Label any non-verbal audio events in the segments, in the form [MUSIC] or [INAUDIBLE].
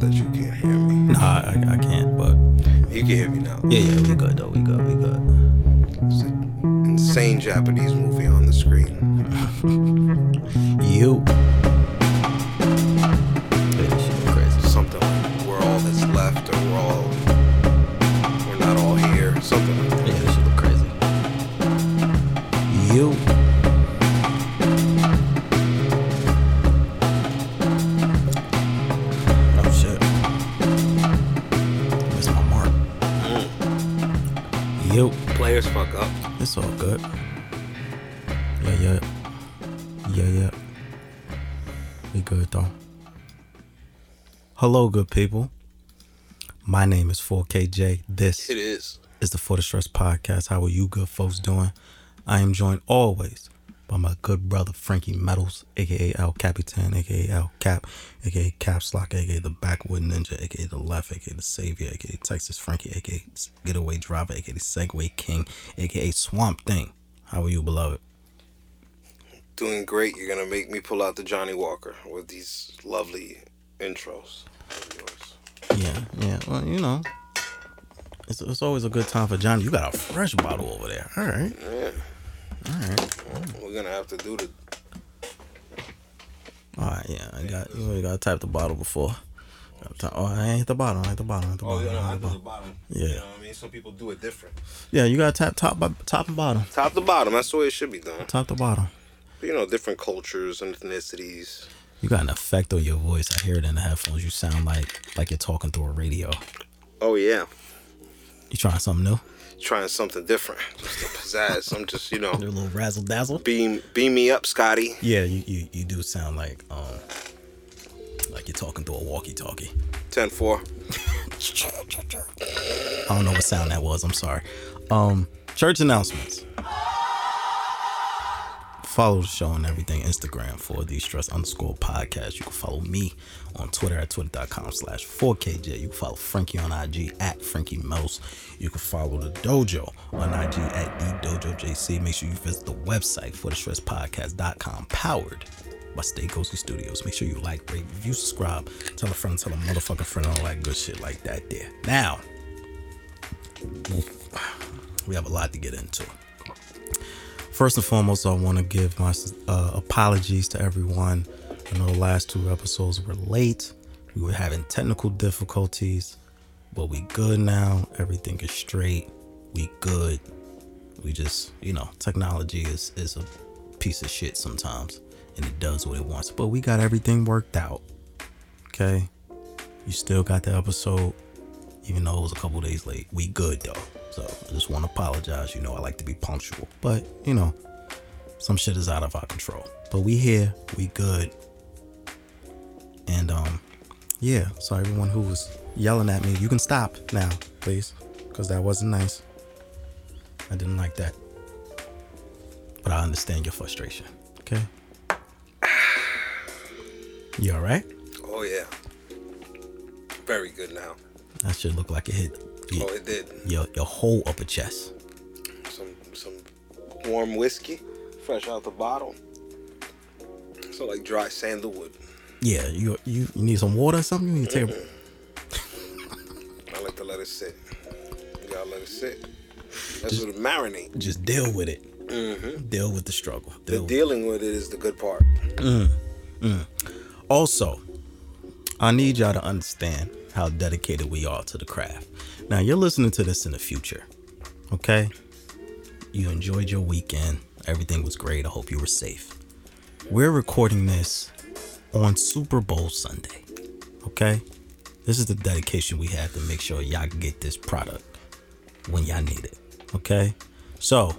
that you can't hear me. Nah, I, I can't, but You can hear me now. yeah, yeah, we good though. We good, we good. It's an insane Japanese movie on the screen. [LAUGHS] You. Hello, good people. My name is 4KJ. This It is. is the For the Stress Podcast. How are you good folks doing? I am joined always by my good brother Frankie Metals, aka El Capitan, aka El Cap, aka Caps Lock, aka the Backwood Ninja, aka the Left, aka the Savior, aka Texas Frankie, aka Getaway Driver, aka the Segway King, aka Swamp Thing. How are you, beloved? Doing great. You're gonna make me pull out the Johnnie Walker with these lovely intros. Yeah, yeah. Well, you know, it's, it's always a good time for Johnny. You got a fresh bottle over there. All right, Yeah. all right. We're gonna have to do the All right, yeah. I got you. already Got to type the bottle before. Oh, I ain't hit the bottom. I hit the bottom. I the Oh, bottom. yeah, no, I I do the the bottom. Yeah. You know what I mean? Some people do it different. Yeah, you gotta tap top, top and bottom. Top to bottom. That's the way it should be done. Top to bottom. You know, different cultures and ethnicities. You got an effect on your voice. I hear it in the headphones. You sound like like you're talking through a radio. Oh yeah, You trying something new? trying something different. Just a pizzazz. I'm just, you know, [LAUGHS] A little razzle dazzle. beam beam me up, Scotty. Yeah, you, you you do sound like um like you're talking through a walkie-talkie. 10-4. I don't know what sound that was. I'm sorry. Um, church announcements. Follow the show and everything. Instagram for the stress underscore podcast. You can follow me on Twitter at twitter.com slash 4KJ. You can follow Frankie on IG at Frankie Mouse. You can follow the dojo on IG at the dojo JC. Make sure you visit the website for the stress podcast.com powered by Stay Cozy Studios. Make sure you like, rate, review, subscribe, tell a friend, tell a motherfucking friend, all that good shit like that there. Now, we have a lot to get into. First and foremost, I want to give my uh, apologies to everyone. I know the last two episodes were late. We were having technical difficulties, but we good now. Everything is straight. We good. We just, you know, technology is is a piece of shit sometimes, and it does what it wants. But we got everything worked out. Okay, you still got the episode even though it was a couple days late. We good though. So I just want to apologize. You know, I like to be punctual, but you know, some shit is out of our control. But we here, we good. And um, yeah. So everyone who was yelling at me, you can stop now, please, because that wasn't nice. I didn't like that. But I understand your frustration. Okay. You all right? Oh yeah. Very good now. That should look like it hit Oh, your, it did. your, your whole upper chest. Some some warm whiskey, fresh out the bottle. So like dry sandalwood. Yeah, you you, you need some water or something? You need to take I like to let it sit. You gotta let it sit. That's what it marinate. just deal with it. Mm-hmm. Deal with the struggle. The Deal with dealing with it is the good part. Mm, mm. Also, I need y'all to understand how dedicated we are to the craft. Now, you're listening to this in the future, okay? You enjoyed your weekend. Everything was great. I hope you were safe. We're recording this on Super Bowl Sunday, okay? This is the dedication we have to make sure y'all get this product when y'all need it, okay? So,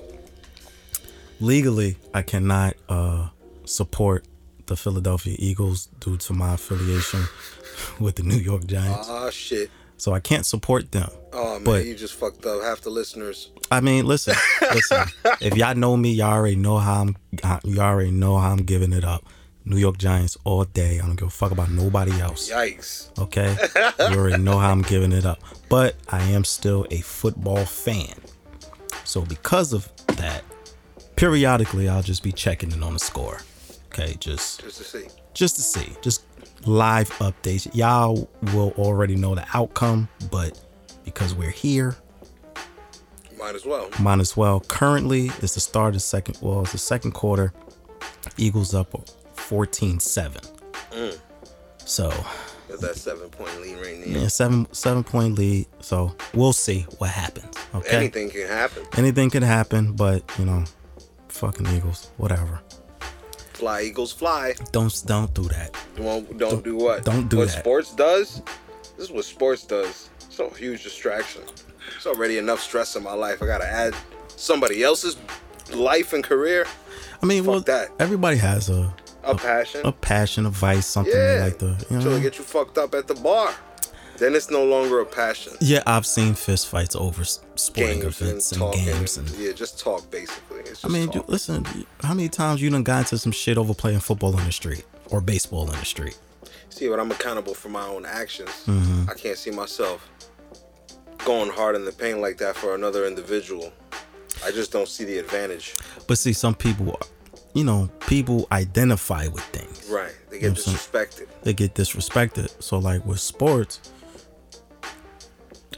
legally, I cannot uh, support the Philadelphia Eagles due to my affiliation [LAUGHS] with the New York Giants. Ah shit. So I can't support them. Oh man, But- you just fucked up half the listeners. I mean, listen, [LAUGHS] listen. if y'all know me, y'all already know how I'm. Y'all already know how I'm giving it up. New York Giants all day. I don't give a fuck about nobody else. Yikes. Okay, [LAUGHS] you already know how I'm giving it up. But I am still a football fan. So because of that, periodically I'll just be checking in on the score. Okay, just Just to see. just to see, just live updates. Y'all will already know the outcome, but because we're here, Might as well. might as well. Currently, it's the start of the second. Well, it's the second quarter. Eagles up 14-7. Mm. So Got that seven point lead right now. yeah, seven seven point lead. So we'll see what happens. Okay, Anything can happen. anything can happen, but you know, fucking Eagles, whatever. Fly Eagles fly. Don't don't do that. Don't, don't do what? don't do what that. sports does? This is what sports does. It's a huge distraction. It's already enough stress in my life. I gotta add somebody else's life and career. I mean, Fuck well, that. everybody has a A passion. a passion, a vice, something yeah. like that. You know, Till they get you fucked up at the bar. Then it's no longer a passion. yeah, I've seen fist fights over sporting Games and events and, talking. games, and yeah, just talk basically. It's just I mean, you, listen, how many times you done got into some shit over playing football in the street or baseball in the street? see, but I'm accountable for my own actions. Mm-hmm. I can't see myself going hard in the paint like that for another individual. I just don't see the advantage. But see, some people, you know, people identify with things. Right. They You get know what I'm disrespected. They get disrespected. So, like with sports,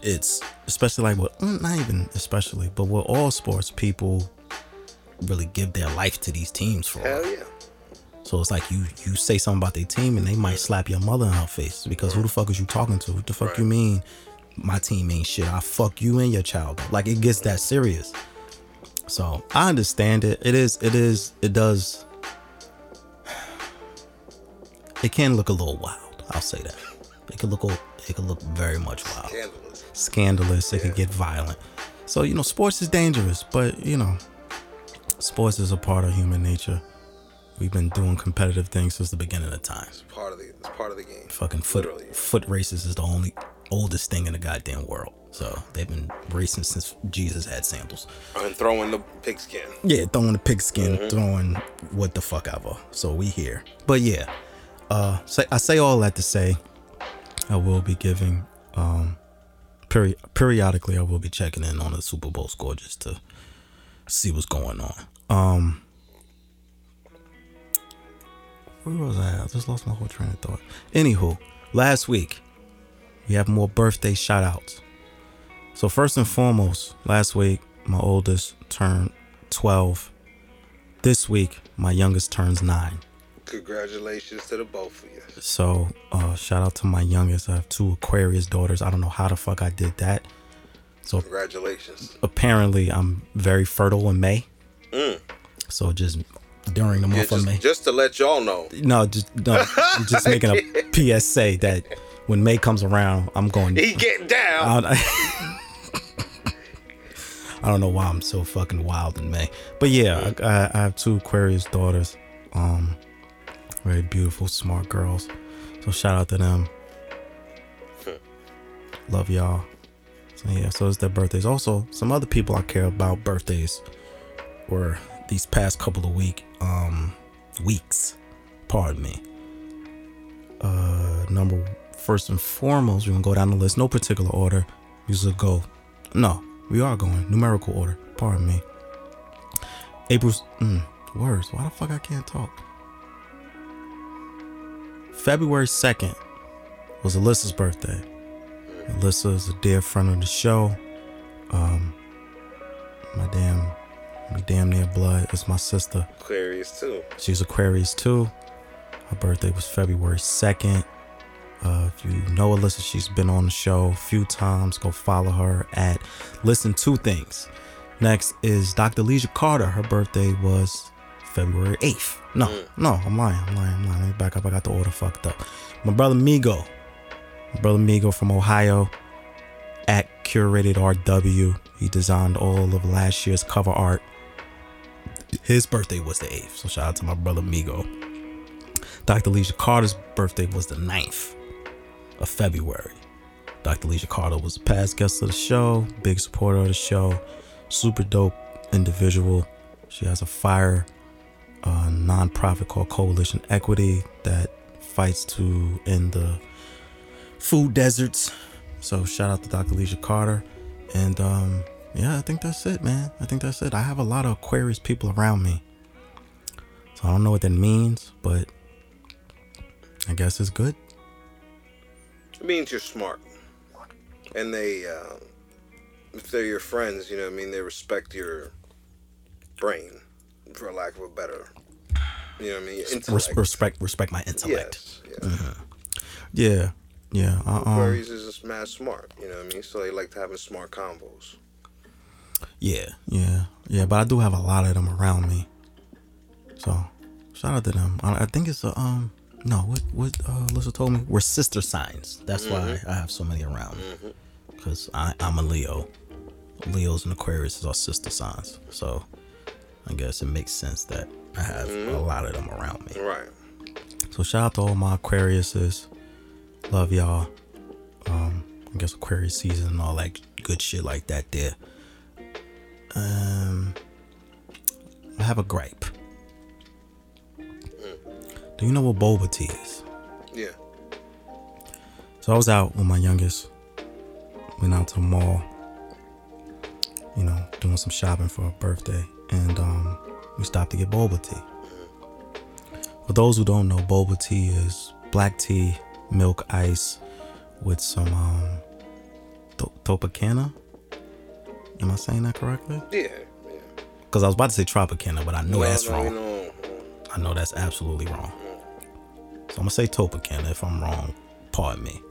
it's especially like with mm, not even especially, but with all sports, people really give their life to these teams for. Hell yeah. So it's like you you say something about their team and they might slap your mother in her face because who the fuck is you talking to? What the fuck you mean? My team ain't shit. I fuck you and your child. up. Like it gets that serious. So I understand it. It is. It is. It does. [SIGHS] It can look a little wild. I'll say that. It can look. It could look very much wild Scandalous. It could get violent. So you know, sports is dangerous, but you know, sports is a part of human nature. We've been doing competitive things since the beginning of time. It's part of the it's part of the game. Fucking foot Literally. foot races is the only oldest thing in the goddamn world. So they've been racing since Jesus had sandals. And throwing the pigskin. Yeah, throwing the pigskin, throwing what the fuck ever. So we here. But yeah, uh, say I say all that to say, I will be giving um, peri- periodically. I will be checking in on the Super Bowl score just to see what's going on. Um, where was I? I just lost my whole train of thought. Anywho, last week we have more birthday shout outs. So first and foremost, last week my oldest turned 12. This week my youngest turns 9. Congratulations to the both of you. So, uh shout out to my youngest. I have two Aquarius daughters. I don't know how the fuck I did that. So Congratulations. apparently I'm very fertile in May. So just during the Yeah, month of May. just, just to let y'all know. no, just no, I'm just making a [LAUGHS] PSA that when May comes around, I'm going He getting down. I, [LAUGHS] I don't know why I'm so fucking wild in May, but yeah, I, I, I have two Aquarius daughters, um, very beautiful, smart girls. So shout out to them. Love y'all. So yeah, so it's their birthdays. Also, some other people I care about birthdays were these past couple of week um weeks. Pardon me. Uh, number first and foremost, we're gonna go down the list, no particular order. We should go. No, we are going numerical order. Pardon me. April's mm, words. Why the fuck I can't talk? February second was Alyssa's birthday. Alyssa is a dear friend of the show. Um, my damn, my damn near blood. is my sister. Aquarius too. She's Aquarius too. Her birthday was February 2nd. Uh, if you know Alyssa, she's been on the show a few times. Go follow her at Listen to Things. Next is Dr. Leisha Carter. Her birthday was February 8th. No, mm. no, I'm lying. I'm lying. I'm lying. Let me back up. I got the order fucked up. My brother Migo. My brother Migo from Ohio at Curated RW. He designed all of last year's cover art. His birthday was the 8th. So shout out to my brother Migo. Dr. Leisha Carter's birthday was the 9th of February. Dr. Leisha Carter was a past guest of the show, big supporter of the show, super dope individual. She has a fire nonprofit called Coalition Equity that fights to end the food deserts. So shout out to Dr. Leisha Carter. And um, yeah, I think that's it, man. I think that's it. I have a lot of Aquarius people around me. So I don't know what that means, but I guess it's good. It means you're smart. And they, uh, if they're your friends, you know I mean, they respect your brain, for lack of a better, you know what I mean, Res- respect, respect my intellect. Yes, yeah. Yeah, yeah. I, um, Aquarius is just mad smart, you know what I mean? So they like to having smart combos. yeah, yeah, yeah. But I do have a lot of them around me. So shout out to them. I, I think it's a um. No, what what uh, Alyssa told me we're sister signs. That's why I have so many around. Because I I'm a Leo. Leos and Aquarius is our sister signs. So I guess it makes sense that I have a lot of them around me. Right. So shout out to all my Aquariuses. Love y'all. Um, I guess Aquarius season and all that good shit like that there. Um I have a gripe. Do you know what boba tea is? Yeah. So I was out with my youngest. Went out to the mall. You know, doing some shopping for her birthday. And um, we stopped to get boba tea. For those who don't know, boba tea is black tea, milk ice with some um, to- Topacana. Am I saying that correctly? Yeah. yeah. Because I was about to say Tropicana, but I know that's no, wrong. no, I know that's absolutely wrong. So I'm gonna say Topacana. If I'm wrong, pardon me.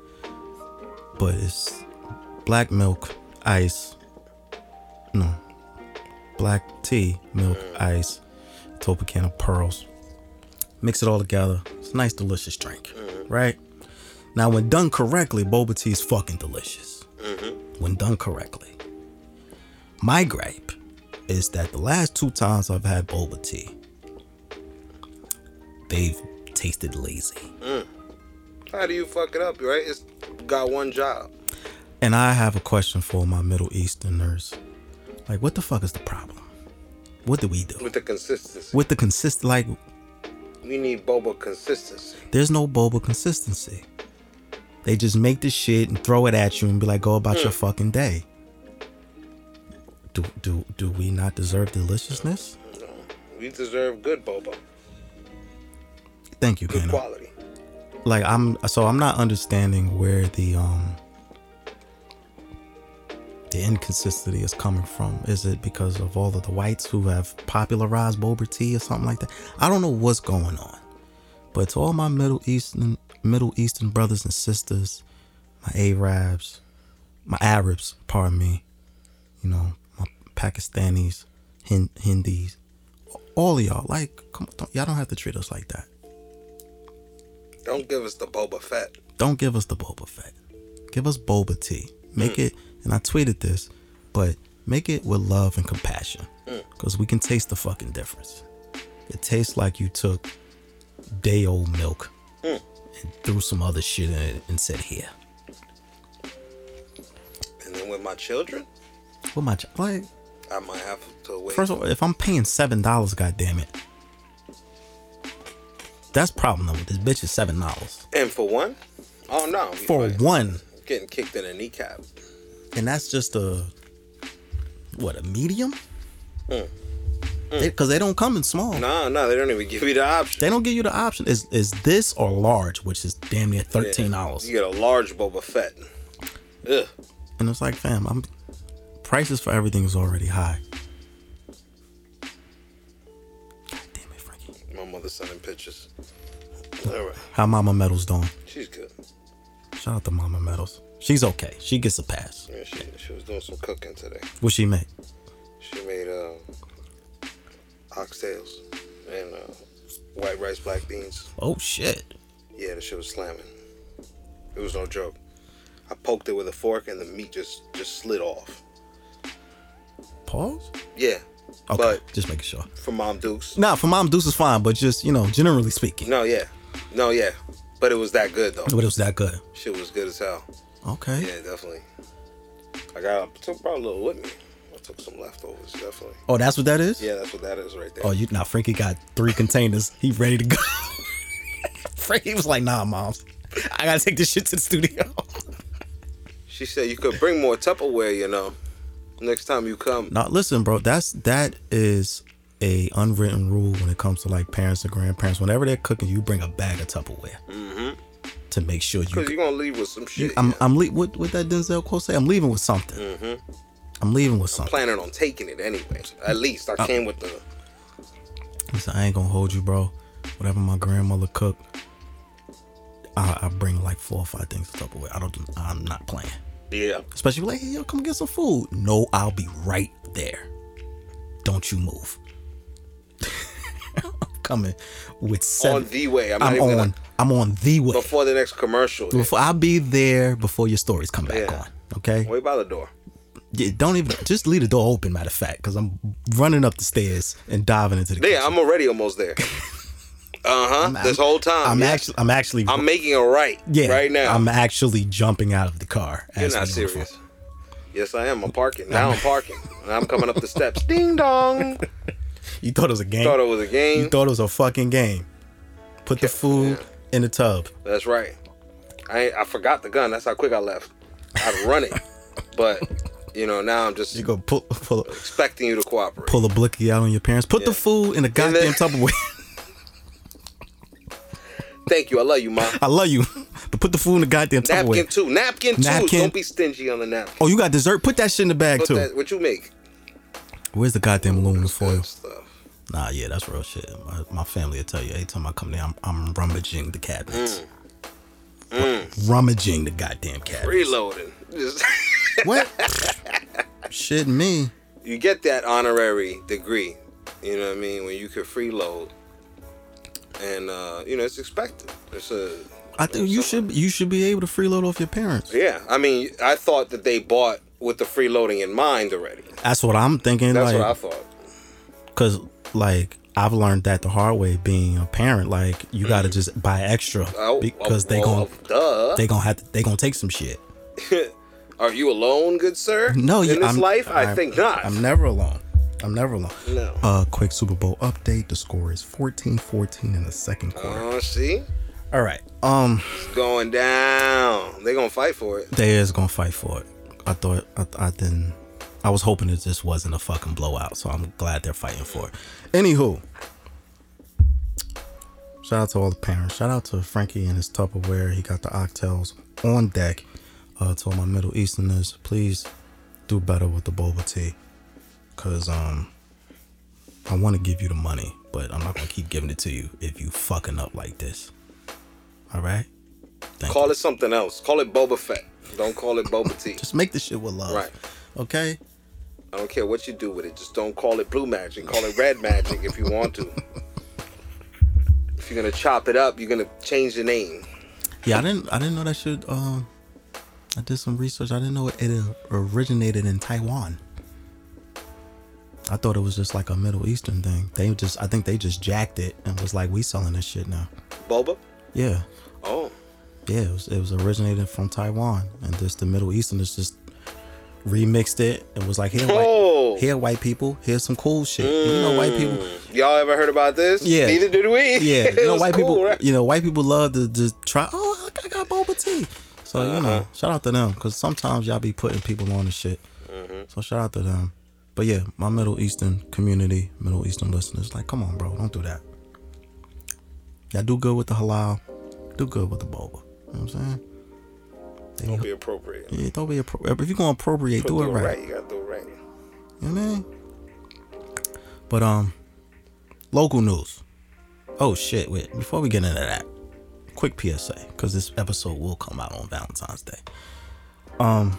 But it's black milk, ice. No, black tea, milk, mm. ice, Topacana pearls. Mix it all together. It's a nice, delicious drink, mm-hmm. right? Now, when done correctly, boba tea is fucking delicious. Mm-hmm. When done correctly. My gripe is that the last two times I've had boba tea, they've tasted lazy. Mm. How do you fuck it up, right? It's got one job. And I have a question for my Middle Easterners. Like, what the fuck is the problem? What do we do? With the consistency. With the consist, like, We need boba consistency. there's no boba consistency. They just make the shit and throw it at you and be like, go about your fucking day. Do do do we not deserve deliciousness? No. We deserve good boba. Thank you, Good quality. like I'm so I'm not understanding where the um the inconsistency is coming from. Is it because of all of the whites who have popularized boba tea or something like that? I don't know what's going on. But to all my Middle Eastern Middle Eastern brothers and sisters, my Arabs, my Arabs, pardon me, you know, my Pakistanis, Hind- Hindis, all of y'all, like, come on, don't, y'all don't have to treat us like that. Don't give us the Boba Fett. Don't give us the Boba Fett. Give us boba tea. Make hmm. it, and I tweeted this, but make it with love and compassion. Mm. Because we can taste the fucking difference. It tastes like you took day old milk mm. and threw some other shit in it and said, here. And then with my children, What my, ch- like, I might have to wait. first of all, if I'm paying $7, God damn it. That's problem number. This bitch is $7. and for one, oh no, For one. getting kicked in a kneecap. And that's just a what a medium Mm. because they, don't come in small No, no, they don't even give you the option. they don't give you the option is is this or large which is damn near $13 You get a large Boba Fett. Ugh. and it's like fam i'm prices for everything is already high God damn it frankie My mother's sending pictures. All right, how mama metals doing she's good. shout out to mama metals she's okay she gets a pass Yeah, she she was doing some cooking today. what she make She made uh, oxtails and uh, white rice, black beans. oh shit Yeah, the shit was slamming. It was no joke. I poked it with a fork and the meat just just slid off. pause Yeah, okay but just making sure for Mom Dukes, nah for mom deuce is fine but just you know generally speaking no, yeah, no, yeah, but it was that good though. but it was that good Shit was good as hell. Okay Yeah, definitely. I got I took probably a little with me. I took some leftovers, definitely. oh that's what that is Yeah, that's what that is right there. Oh, you now Frankie got three containers. He ready to go. [LAUGHS] Frankie was like, "Nah, mom, I gotta take this shit to the studio." [LAUGHS] She said you could bring more Tupperware, you know, next time you come. now listen, bro. That's that is a unwritten rule when it comes to like parents and grandparents. Whenever they're cooking, you bring a bag of Tupperware mm-hmm. To make sure you. Because you're gonna leave with some shit. I'm yeah. I'm le- what what that Denzel quote say? I'm leaving with something. Mm-hmm. I'm leaving with something. I'm planning on taking it anyway. At least Uh, I came with the. He said, I ain't gonna hold you, bro. Whatever my grandmother cooked, I, I bring like four or five things to Tupperware. I don't. do- I'm not playing. Yeah. Especially like, hey, yo, come get some food. No, I'll be right there. Don't you move. [LAUGHS] I'm coming with seven. On the way. I'm I'm on. gonna. I'm on the way. Before the next commercial. Before I'll be there before your stories come back Yeah. on. Okay. Wait by the door. Yeah, don't even just leave the door open. Matter of fact, because I'm running up the stairs and diving into the. Yeah, kitchen. I'm already almost there. [LAUGHS] Uh huh. This whole time. I'm actually. I'm actually. I'm making a right. yeah. Right now. I'm actually jumping out of the car. You're not serious. Yes, I am. I'm parking. [LAUGHS] Now I'm parking. And I'm coming up the steps. [LAUGHS] Ding dong. You thought it was a game. Thought it was a game. You thought it was a fucking game. Put the food in the tub. That's right. I I forgot the gun. That's how quick I left. I'd run it, [LAUGHS] but you know now I'm just You go pull pull expecting you to cooperate. pull a blicky out on your parents. Put the food in the goddamn Tupperware. [LAUGHS] Thank you. I love you, mom. I love you, but put the food in the goddamn tub away. Napkin Tupperware. too. Napkin too. Napkin. Don't be stingy on the napkin. Oh, you got dessert? Put that shit in the bag Put too. that, what you make? Where's the goddamn aluminum foil? Stuff. Nah, yeah, that's real shit. My, my family will tell you every time I come there, I'm, I'm rummaging the cabinets. Mm. Mm. Mm. Rummaging the goddamn cabinets. Reloading. Just [LAUGHS] What? shit, me. you get that honorary degree. You know what I mean? When you can freeload, and uh, you know it's expected. It's a I think you should you should be able to freeload off your parents. yeah. I mean, I thought that they bought with the freeloading in mind already. That's what I'm thinking. That's like, what I thought. Cause like I've learned that the hard way being a parent. Like you got to just buy extra Oh, because they well, gon' duh. they gonna have to they gonna take some shit. [LAUGHS] Are you alone, good sir? No, in this I'm- life, I I'm- think not. I'm never alone. I'm never alone. No. Uh, quick Super Bowl update. The score is 14-14 in the second quarter. Oh, see, All right. Um, it's going down. They gonna fight for it. they is gonna fight for it. I thought I, I didn't. I was hoping it just wasn't a fucking blowout, so I'm glad they're fighting for it. Anywho, shout out to all the parents. Shout out to Frankie and his Tupperware. He got the oxtails on deck. Uh, to all my Middle Easterners, please do better with the boba tea, cause um, I want to give you the money, but I'm not gonna keep giving it to you if you fucking up like this. All right. Thank Call you. it something else. Call it Boba Fett. Don't call it Boba [LAUGHS] Tea. Just make the shit with love. Right. Okay. I don't care what you do with it. Just don't call it Blue Magic. Call it Red Magic if you want to. If you're gonna chop it up, you're gonna change the name. Yeah, I didn't. I didn't know that should. Um, I did some research. I didn't know it, it originated in Taiwan. I thought it was just like a Middle Eastern thing. They just, I think they just jacked it and was like, "We selling this shit now." Boba. Yeah, Oh, yeah. It was, it was originated from Taiwan, and just the Middle Easterners just remixed it and was like, "Here, Oh. white, here, white people. Here's some cool shit. You know, white people. y'all ever heard about this? Yeah. Neither did we. Yeah, you [LAUGHS] know, white cool, people. right? You know, white people love to just try. Oh, I got boba tea. So you Uh-huh. know, shout out to them because sometimes y'all be putting people on the shit. Mm-hmm. So shout out to them. But yeah, my Middle Eastern community, Middle Eastern listeners, like, come on, bro, don't do that. Y'all do good with the halal, do good with the boba. You know what I'm saying? Don't be appropriate. yeah, don't be appro- if you're gonna appropriate, do, do it right. You gotta do it right. You know what I mean? But um, local news. Oh shit! Wait, before we get into that, quick PSA because this episode will come out on Valentine's Day. Um,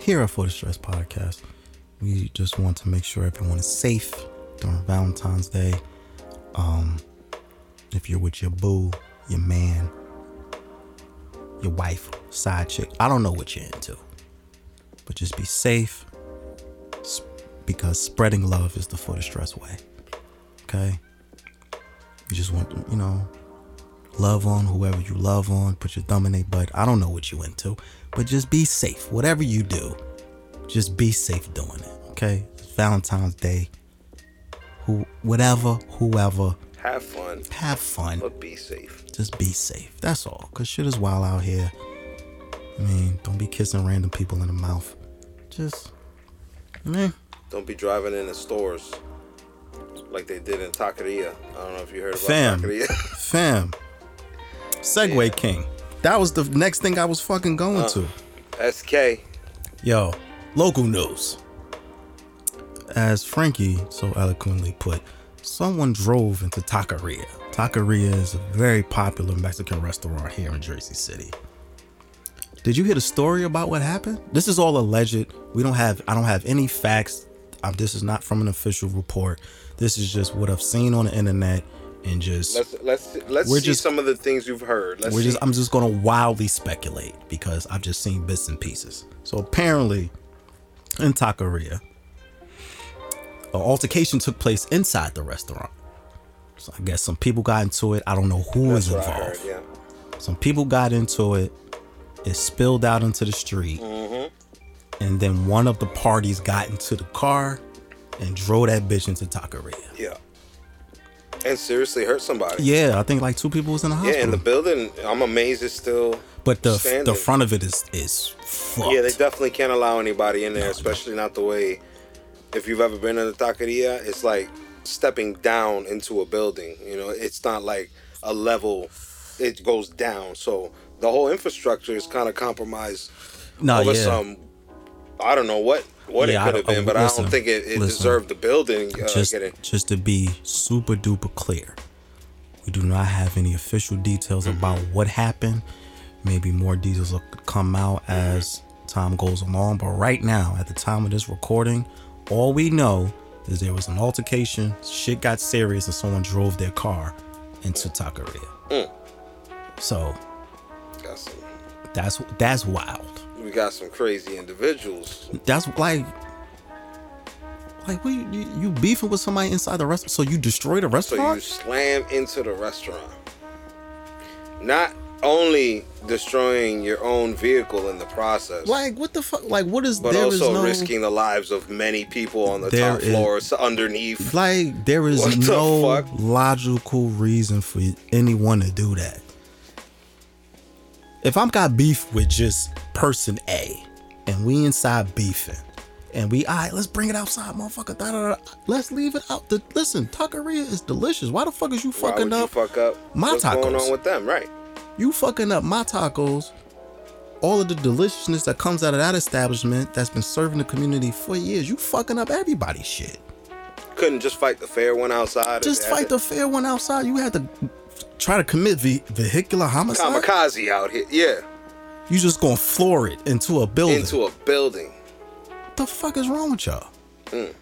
here at For the Stress Podcast, we just want to make sure everyone is safe during Valentine's Day. Um, if you're with your boo, your man, your wife, side chick, I don't know what you're into but just be safe because spreading love is the for the stress way. Okay? You just want to, you know, love on whoever you love on, put your thumb in their butt. I don't know what you into, but just be safe. Whatever you do, just be safe doing it. Okay? It's Valentine's Day. Who whatever, whoever, Have fun, have fun. but be safe. Just be safe. That's all. Cause shit is wild out here. I mean, don't be kissing random people in the mouth. Just, I mean, Don't be driving in the stores like they did in Taqueria. I don't know if you heard about Fam. Taqueria. [LAUGHS] Fam. Segway King. That was the next thing I was fucking going Uh. to. SK. Yo, local news. As Frankie so eloquently put, someone drove into Taqueria. Taqueria is a very popular Mexican restaurant here in Jersey City. Did you hear the story about what happened? This is all alleged. We don't have I don't have any facts. Um, this is not from an official report. This is just what I've seen on the internet and just Let's let's let's We're see just- some of the things you've heard. Let's we're see. just I'm just gonna wildly speculate because I've just seen bits and pieces. So apparently, in Taqueria, an altercation took place inside the restaurant. So I guess some people got into it. I don't know who was That's I involved. heard. Yeah. Some people got into it. It spilled out into the street, Mm-hmm. and then one of the parties got into the car and drove that bitch into Taqueria. Yeah. And seriously hurt somebody. Yeah, I think like two people was in the hospital. Yeah, and the building, I'm amazed it's still. but the the front of it is is fucked. Yeah, they definitely can't allow anybody in there, especially not the way. If you've ever been in a taqueria, it's like stepping down into a building. You know, it's not like a level; it goes down. So the whole infrastructure is kind of compromised no, over yeah. some. I don't know what what Yeah, it could have been, but I don't think it, it listen. deserved the building uh, just just to be super duper clear, we do not have any official details Mm-hmm. about what happened. Maybe more details will come out as time goes along. But right now, at the time of this recording, all we know is there was an altercation, shit got serious, and someone drove their car into Taqueria. Mm. So some, that's that's wild. we got some crazy individuals. That's like. Like, what you, you, you beefing with somebody inside the restaurant? So you destroyed a So restaurant? you slam into the restaurant. Not only destroying your own vehicle in the process, Like what the fuck? Like what is but there is also no risking the lives of many people on the top is- floors underneath. like there is What no fuck? logical reason for anyone to do that. If I'm got beef with just person A, and we inside beefing, and we all right, let's bring it outside, motherfucker. Da, da, da. Let's leave it out. The, listen, Taqueria is delicious. Why the fuck is you fucking would you up? fuck up? my What's going tacos? on with them? Right. You fucking up my tacos. All of the deliciousness that comes out of that establishment that's been serving the community for years. You fucking up everybody's shit. Couldn't just fight the fair one outside. Just fight the fair one outside. You had to try to commit ve- vehicular homicide. kamikaze out here. Yeah, You just gonna floor it into a building. into a building. what the fuck is wrong with y'all? Mm.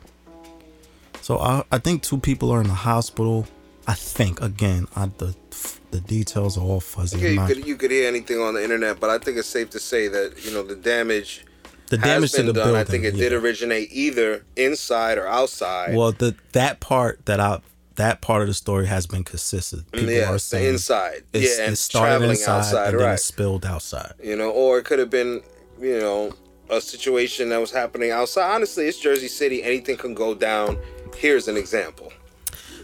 So I, I think two people are in the hospital. I think again, I, the the details are all fuzzy. I'm you not- could you could hear anything on the internet, but I think it's safe to say that you know the damage the damage to the done. building. I think it yeah. did originate either inside or outside. Well, the that part that I that part of the story has been consistent. Mm, People yeah, are saying inside. it's, yeah, and it started traveling inside outside, and then right? it spilled outside. you know, or it could have been, you know, a situation that was happening outside. Honestly, it's Jersey City. Anything can go down. Here's an example.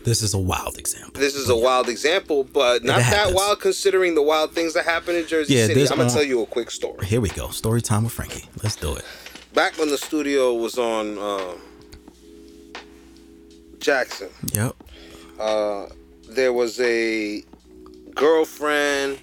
This is a wild example. This is a wild example, but not that wild considering the wild things that happen in Jersey Yeah, City. I'm gonna uh, tell you a quick story. Here we go. Story time with Frankie. Let's do it. Back when the studio was on uh, Jackson, Yep. uh, there was a girlfriend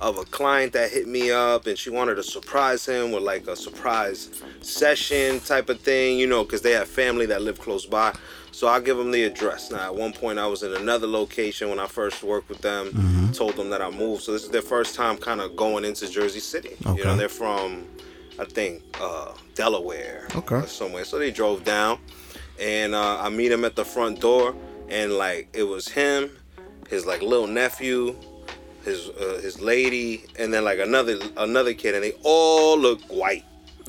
of a client that hit me up and she wanted to surprise him with like a surprise session type of thing, you know, because they have family that live close by. So I'll give them the address. Now, at one point, I was in another location when I first worked with them, told them that I moved. So this is their first time kind of going into Jersey City. Okay. You know, they're from, I think, uh, Delaware Okay. or somewhere. So they drove down and uh, I meet him at the front door, and like it was him, his like little nephew, his uh, his lady, and then like another another kid, and they all look white.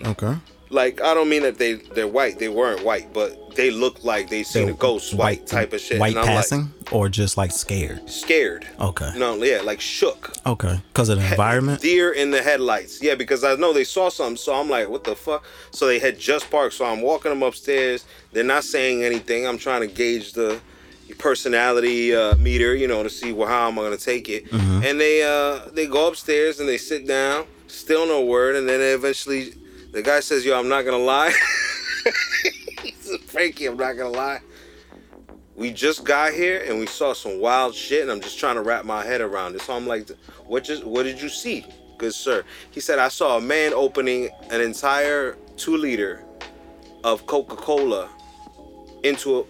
Okay. Like I don't mean that they they're white, they weren't white, but they look like they seen a ghost white type of shit. White passing or just like scared? scared. Okay. No, yeah, like shook. Okay. Because of the environment. Deer in the headlights. Yeah, because I know they saw something, so I'm like, what the fuck? So they had just parked, so I'm walking them upstairs. They're not saying anything. I'm trying to gauge the personality uh, meter, you know, to see well, how am I gonna take it. Mm-hmm. And they uh they go upstairs and they sit down, still no word, and then they eventually the guy says, "Yo, I'm not gonna lie." [LAUGHS] Frankie, I'm not gonna lie. We just got here and we saw some wild shit, and I'm just trying to wrap my head around it. So I'm like, what just what did you see, good sir? He said, I saw a man opening an entire two liter of Coca-Cola into a,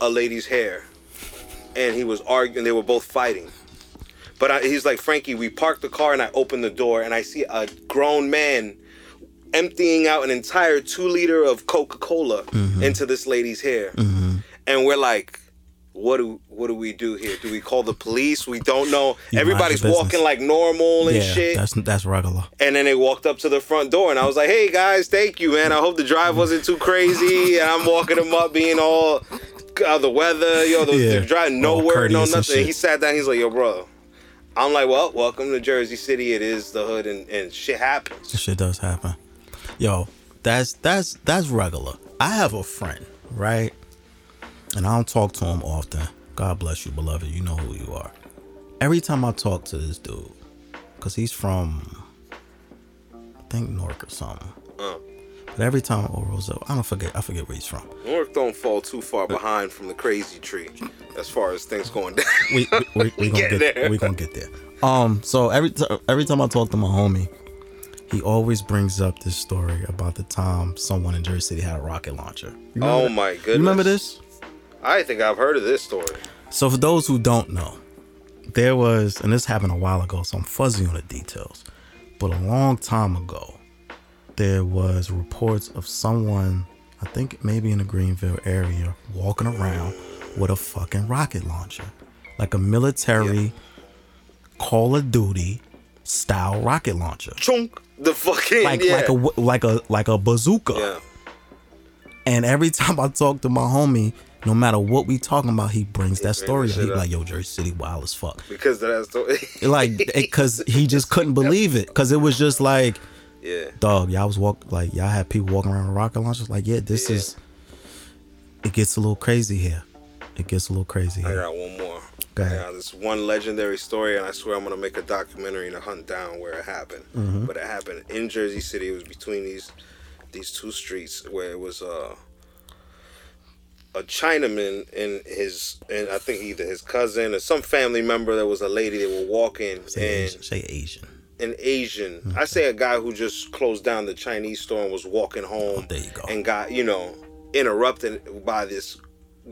a lady's hair, and he was arguing. They were both fighting. But I, he's like, Frankie, we parked the car and I opened the door and I see a grown man emptying out an entire two liter of Coca Cola Mm-hmm. into this lady's hair. And we're like, what do what do we do here? Do we call the police? We don't know. You Everybody's walking like normal and yeah, shit. that's that's regular. And then they walked up to the front door, and I was like, "Hey guys, thank you, man. I hope the drive wasn't too crazy." And I'm walking them up, being all uh, the weather, yo, the, Yeah. the drive, nowhere, no word, no courteous and nothing. He sat down. He's like, "Yo, bro." I'm like, "Well, welcome to Jersey City. It is the hood, and, and shit happens." Shit does happen. Yo, that's that's that's regular. I have a friend, right? And I don't talk to him often. God bless you, beloved. You know who you are. Every time I talk to this dude, cause he's from, I think Newark or something. Uh. But every time, I or Roselle, I don't forget. I forget where he's from. Newark don't fall too far behind from the crazy tree, as far as things going down. we we, we, we [LAUGHS] gonna Get get there. we gonna get there. Um, so every t- every time I talk to my homie, he always brings up this story about the time someone in Jersey City had a rocket launcher. Oh that? my goodness! You remember this? I think I've heard of this story. So for those who don't know, there was, and this happened a while ago, so I'm fuzzy on the details. But a long time ago, there was reports of someone, I think maybe in the Greenville area, walking around with a fucking rocket launcher, like a military Call of Duty style rocket launcher, Chunk the fucking like yeah. like a like a like a bazooka. yeah. And every time I talk to my homie, no matter what we talking about, he brings that story. He like, "Yo, Jersey City wild as fuck." Because of that story. Like, because he just couldn't believe it. Because it was just like, yeah. dog, y'all was walk like y'all had people walking around with rocket launchers. Like, yeah, this Yeah. is. It gets a little crazy here. It gets a little crazy I here. got one more. Go ahead. I this one legendary story, and I swear I'm gonna make a documentary to hunt down where it happened. Mm-hmm. But it happened in Jersey City. It was between these these two streets where it was uh, a Chinaman and his and I think either his cousin or some family member. There was a lady they were walking Say and Asian. Say Asian. an Asian. I say a guy who just closed down the Chinese store and was walking home. Oh, there you go. And got you know interrupted by this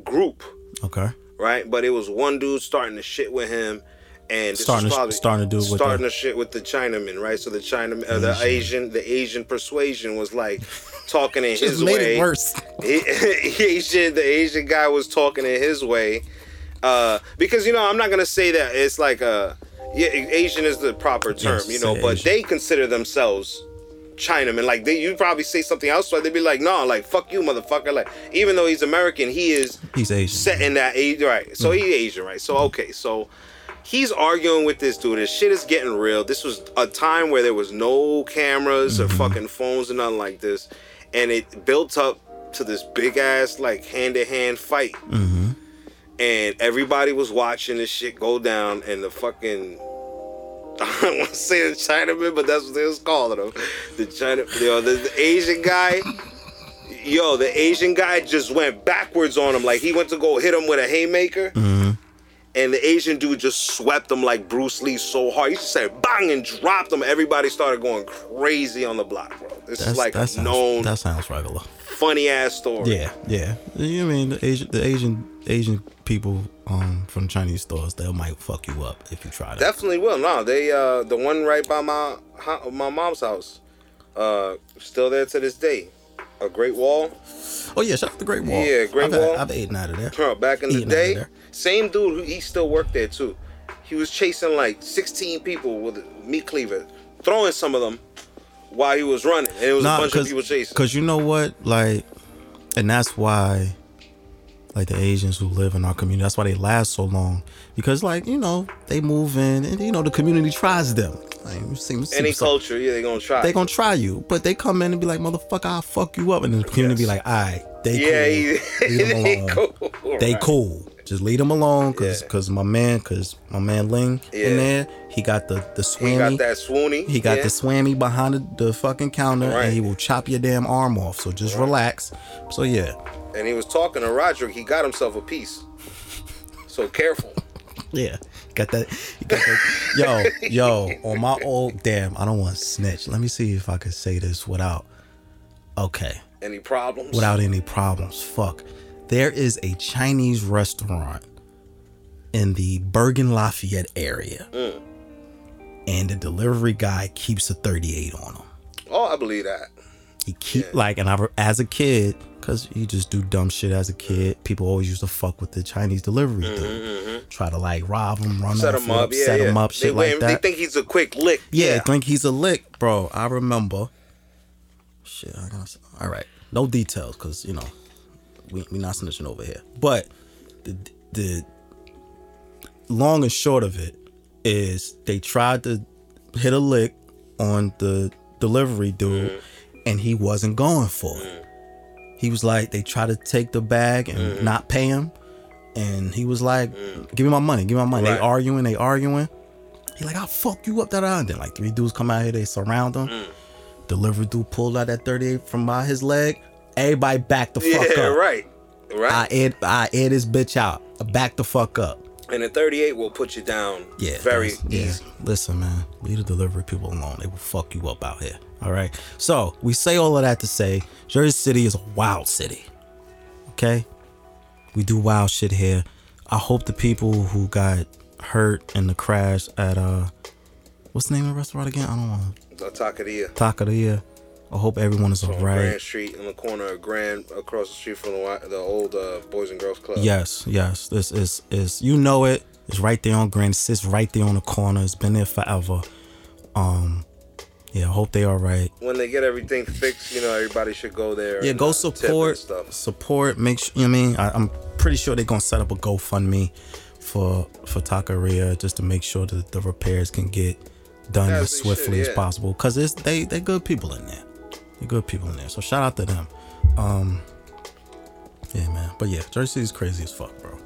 group Okay. Right? But it was one dude starting to shit with him, and Starting to- probably starting to do starting the- to shit with the Chinaman, right? So the Chinaman, uh, the Asian. Asian, the Asian persuasion was like talking in [LAUGHS] his made way. it worse. [LAUGHS] He- Asian, the Asian guy was talking in his way, uh, because you know I'm not gonna say that it's like a yeah, Asian is the proper term, Yes, you know, but Asian. they consider themselves Chinaman. Like they, you probably say something else, but they'd be like, no, like fuck you, motherfucker. Like even though he's American, he is He's Asian. set in that age, right? So he's Asian, right? So okay, so he's arguing with this dude. This shit is getting real. This was a time where there was no cameras or mm-hmm. fucking phones or nothing like this, and it built up to this big ass like hand to hand fight. Mm-hmm. And everybody was watching this shit go down, and the fucking [LAUGHS] I don't want to say the Chinaman, but that's what they was calling him. The China, yo, the, the Asian guy. Yo, the Asian guy just went backwards on him. Like he went to go hit him with a haymaker, Mm-hmm. and the Asian dude just swept him like Bruce Lee so hard. He just said bang and dropped him. Everybody started going crazy on the block, bro. This That's, is like that sounds, known That sounds regular. funny ass story. Yeah, yeah. You mean the Asian, the Asian, Asian people um from Chinese stores, they might fuck you up if you try that. Definitely will. No, they uh the one right by my my mom's house, uh, still there to this day. A Great Wall. oh yeah, shout out to Great Wall. Yeah, Great I've, Wall. I've eaten out of there. Bro, back in the out of day, same dude who he still worked there too. He was chasing like 16 people with a meat cleaver, throwing some of them while he was running, and it was a bunch of people chasing. Cause you know what, like, and that's why, like the Asians who live in our community, that's why they last so long. Because like you know they move in, and you know the community tries them. Like, it seems, Any like- culture, yeah, they gonna try. they gonna try you, but they come in and be like, "Motherfucker, I'll fuck you up," and then the community be like, "All right, they yeah, cool, them [LAUGHS] they cool. they right. cool." Just leave them alone, cause Yeah. 'cause my man, cause my man Ling Yeah. in there, he got the the swammy. He got that swoony. He got yeah. the swammy behind the, the fucking counter, Right. and he will chop your damn arm off. So just relax. So yeah, and he was talking to Roderick. He got himself a piece. So careful. yeah, got that. Got that. yo, yo, on my old damn, I don't want to snitch. Let me see if I could say this without. Okay, Any problems? without any problems. Fuck. There is a Chinese restaurant in the Bergen Lafayette area. Mm. And the delivery guy keeps a 38 on him. Oh, I believe that. He keep like, and I as a kid, cause you just do dumb shit as a kid. People always used to fuck with the Chinese delivery mm-hmm, dude, mm-hmm. try to like rob him, run Mm-hmm, Set off him up. Yeah, set yeah. him up, shit wait, like that. They think he's a quick lick. yeah, Yeah. think he's a lick, bro. I remember. Shit, I gotta. All right, no details, cause you know, we we not snitching over here. But the the long and short of it is they tried to hit a lick on the delivery dude, mm. and he wasn't going for it. Mm. He was like, they try to take the bag and not pay him, and he was like, "Give me my money, give me my money." Right. They arguing, they arguing. He like, I'll fuck you up that and then like three dudes come out here, they surround him. Mm. Delivery dude pulled out that 38 from by his leg. Everybody back the fuck Yeah, up. right. I Right. air I air this bitch out. Back the fuck up. and a 38 will put you down Yeah. very yeah. easy. Listen, man. Leave the delivery people alone. They will fuck you up out here. All right. So we say all of that to say Jersey City is a wild city. Okay? We do wild shit here. I hope the people who got hurt in the crash at uh what's the name of the restaurant again? I don't want The Taqueria. Taqueria. I hope everyone is on alright. Grand Street in the corner of Grand, across the street from the, the old uh, Boys and Girls Club. Yes, yes. This is is you know it. It's right there on Grand. It sits right there on the corner. It's been there forever. Um, yeah. Hope they all right. When they get everything fixed, you know, everybody should go there. Yeah, and, go uh, support. stuff. Support. Make sure. You know what I mean, I, I'm pretty sure they're gonna set up a GoFundMe for for Taqueria just to make sure that the repairs can get done As as swiftly should, as possible. Cause it's they they good people in there. They're good people in there. So shout out to them. Um, yeah, man. But yeah, Jersey City's crazy as fuck, bro.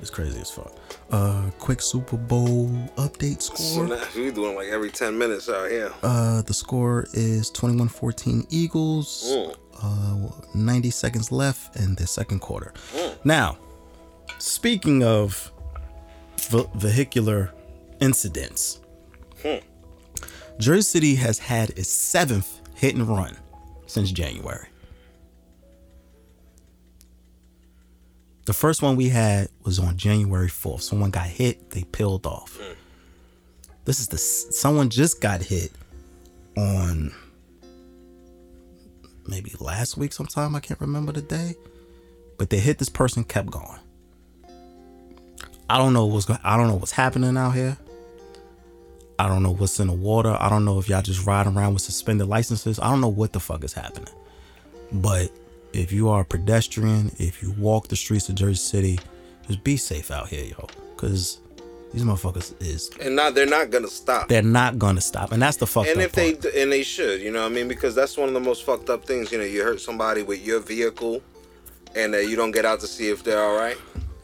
It's crazy as fuck. Uh, quick Super Bowl update score. we doing like every 10 minutes out here. Uh, the score is 21-14 Eagles. Mm. Uh, 90 seconds left in the second quarter. Now, speaking of ve- vehicular incidents, Hmm. Jersey City has had its seventh hit and run since January. The first one we had was on January 4th. Someone got hit, they peeled off. Mm. This is the someone just got hit on maybe last week sometime. I can't remember the day, but they hit this person, kept going. I don't know what's going. I don't know what's happening out here. I don't know what's in the water. I don't know if y'all just riding around with suspended licenses. I don't know what the fuck is happening. But if you are a pedestrian, if you walk the streets of Jersey City, just be safe out here, yo. Cause these motherfuckers is And not they're not gonna stop. they're not gonna stop. And that's the fucked and up if they part. and they should, you know, what I mean, because that's one of the most fucked up things. You know, you hurt somebody with your vehicle, and uh, you don't get out to see if they're all right.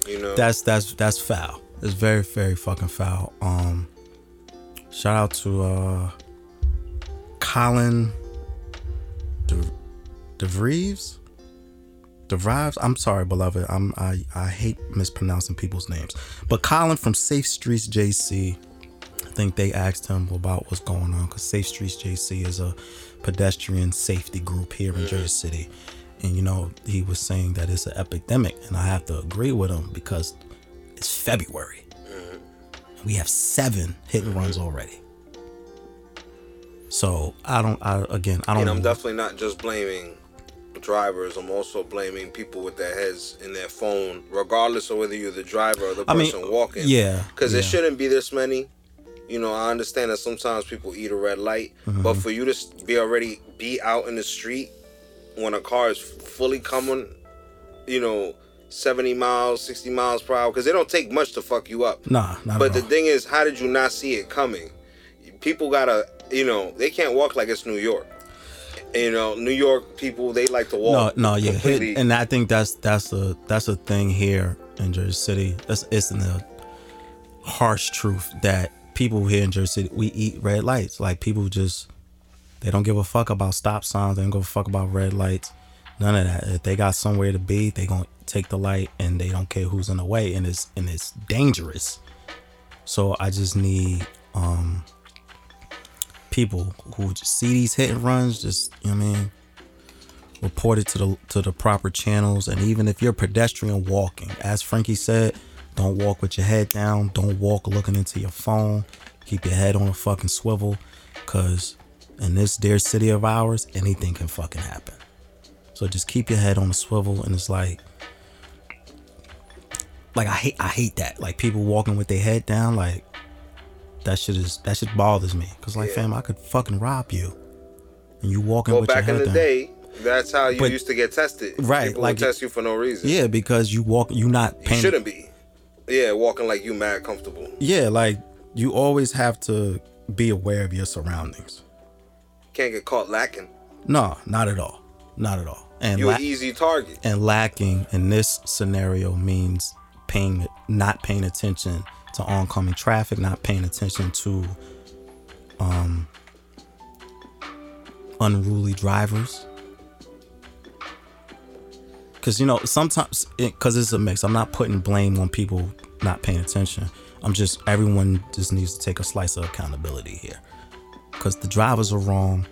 You know, that's that's that's foul. It's very very fucking foul. Um, shout out to uh, Colin De DeVries. DeVries. I'm sorry, beloved. I'm I I hate mispronouncing people's names. But Colin from Safe Streets JC. I think they asked him about what's going on because Safe Streets JC is a pedestrian safety group here in Jersey City. And you know, he was saying that it's an epidemic, and I have to agree with him because it's February. We have seven hit and runs already. So I don't. I again, I don't. and I'm definitely not just blaming drivers. I'm also blaming people with their heads in their phone, regardless of whether you're the driver or the I mean, person walking. yeah, because yeah. it shouldn't be this many. You know, I understand that sometimes people eat a red light, Mm-hmm. but for you to be already be out in the street when a car is fully coming, you know, 70 miles, 60 miles per hour, because it don't take much to fuck you up. Nah, But the thing is, how did you not see it coming? People gotta, you know, they can't walk like it's New York. You know, New York people they like to walk. no, no, yeah, completely- and I think that's that's a that's a thing here in Jersey City. It's, it's in the harsh truth that people here in Jersey City we eat red lights. Like people just they don't give a fuck about stop signs. They don't give a fuck about red lights. None of that. If they got somewhere to be, they gonna take the light, and they don't care who's in the way, and it's and it's dangerous. So I just need um people who see these hit and runs, just you know what I mean, report it to the to the proper channels. And even if you're pedestrian walking, as Frankie said, don't walk with your head down. Don't walk looking into your phone. Keep your head on a fucking swivel, cause in this dear city of ours, anything can fucking happen. So just keep your head on a swivel, and it's like, like I hate, I hate that. Like people walking with their head down, like that shit is that shit bothers me. Cause like, Yeah. fam, I could fucking rob you, and you walking Well, with your back head in the down. day, that's how you But- used to get tested. Right, People like- would test you for no reason. Yeah, because you walk, you not You shouldn't be. Yeah, walking like you mad comfortable. Yeah, like you always have to be aware of your surroundings. Can't get caught lacking. No, not at all, not at all. And You la- an easy target. and lacking in this scenario means paying not paying attention to oncoming traffic, not paying attention to um unruly drivers. Cause you know sometimes because it's a mix. I'm not putting blame on people not paying attention. I'm just everyone just needs to take a slice of accountability here. Cause the drivers are wrong.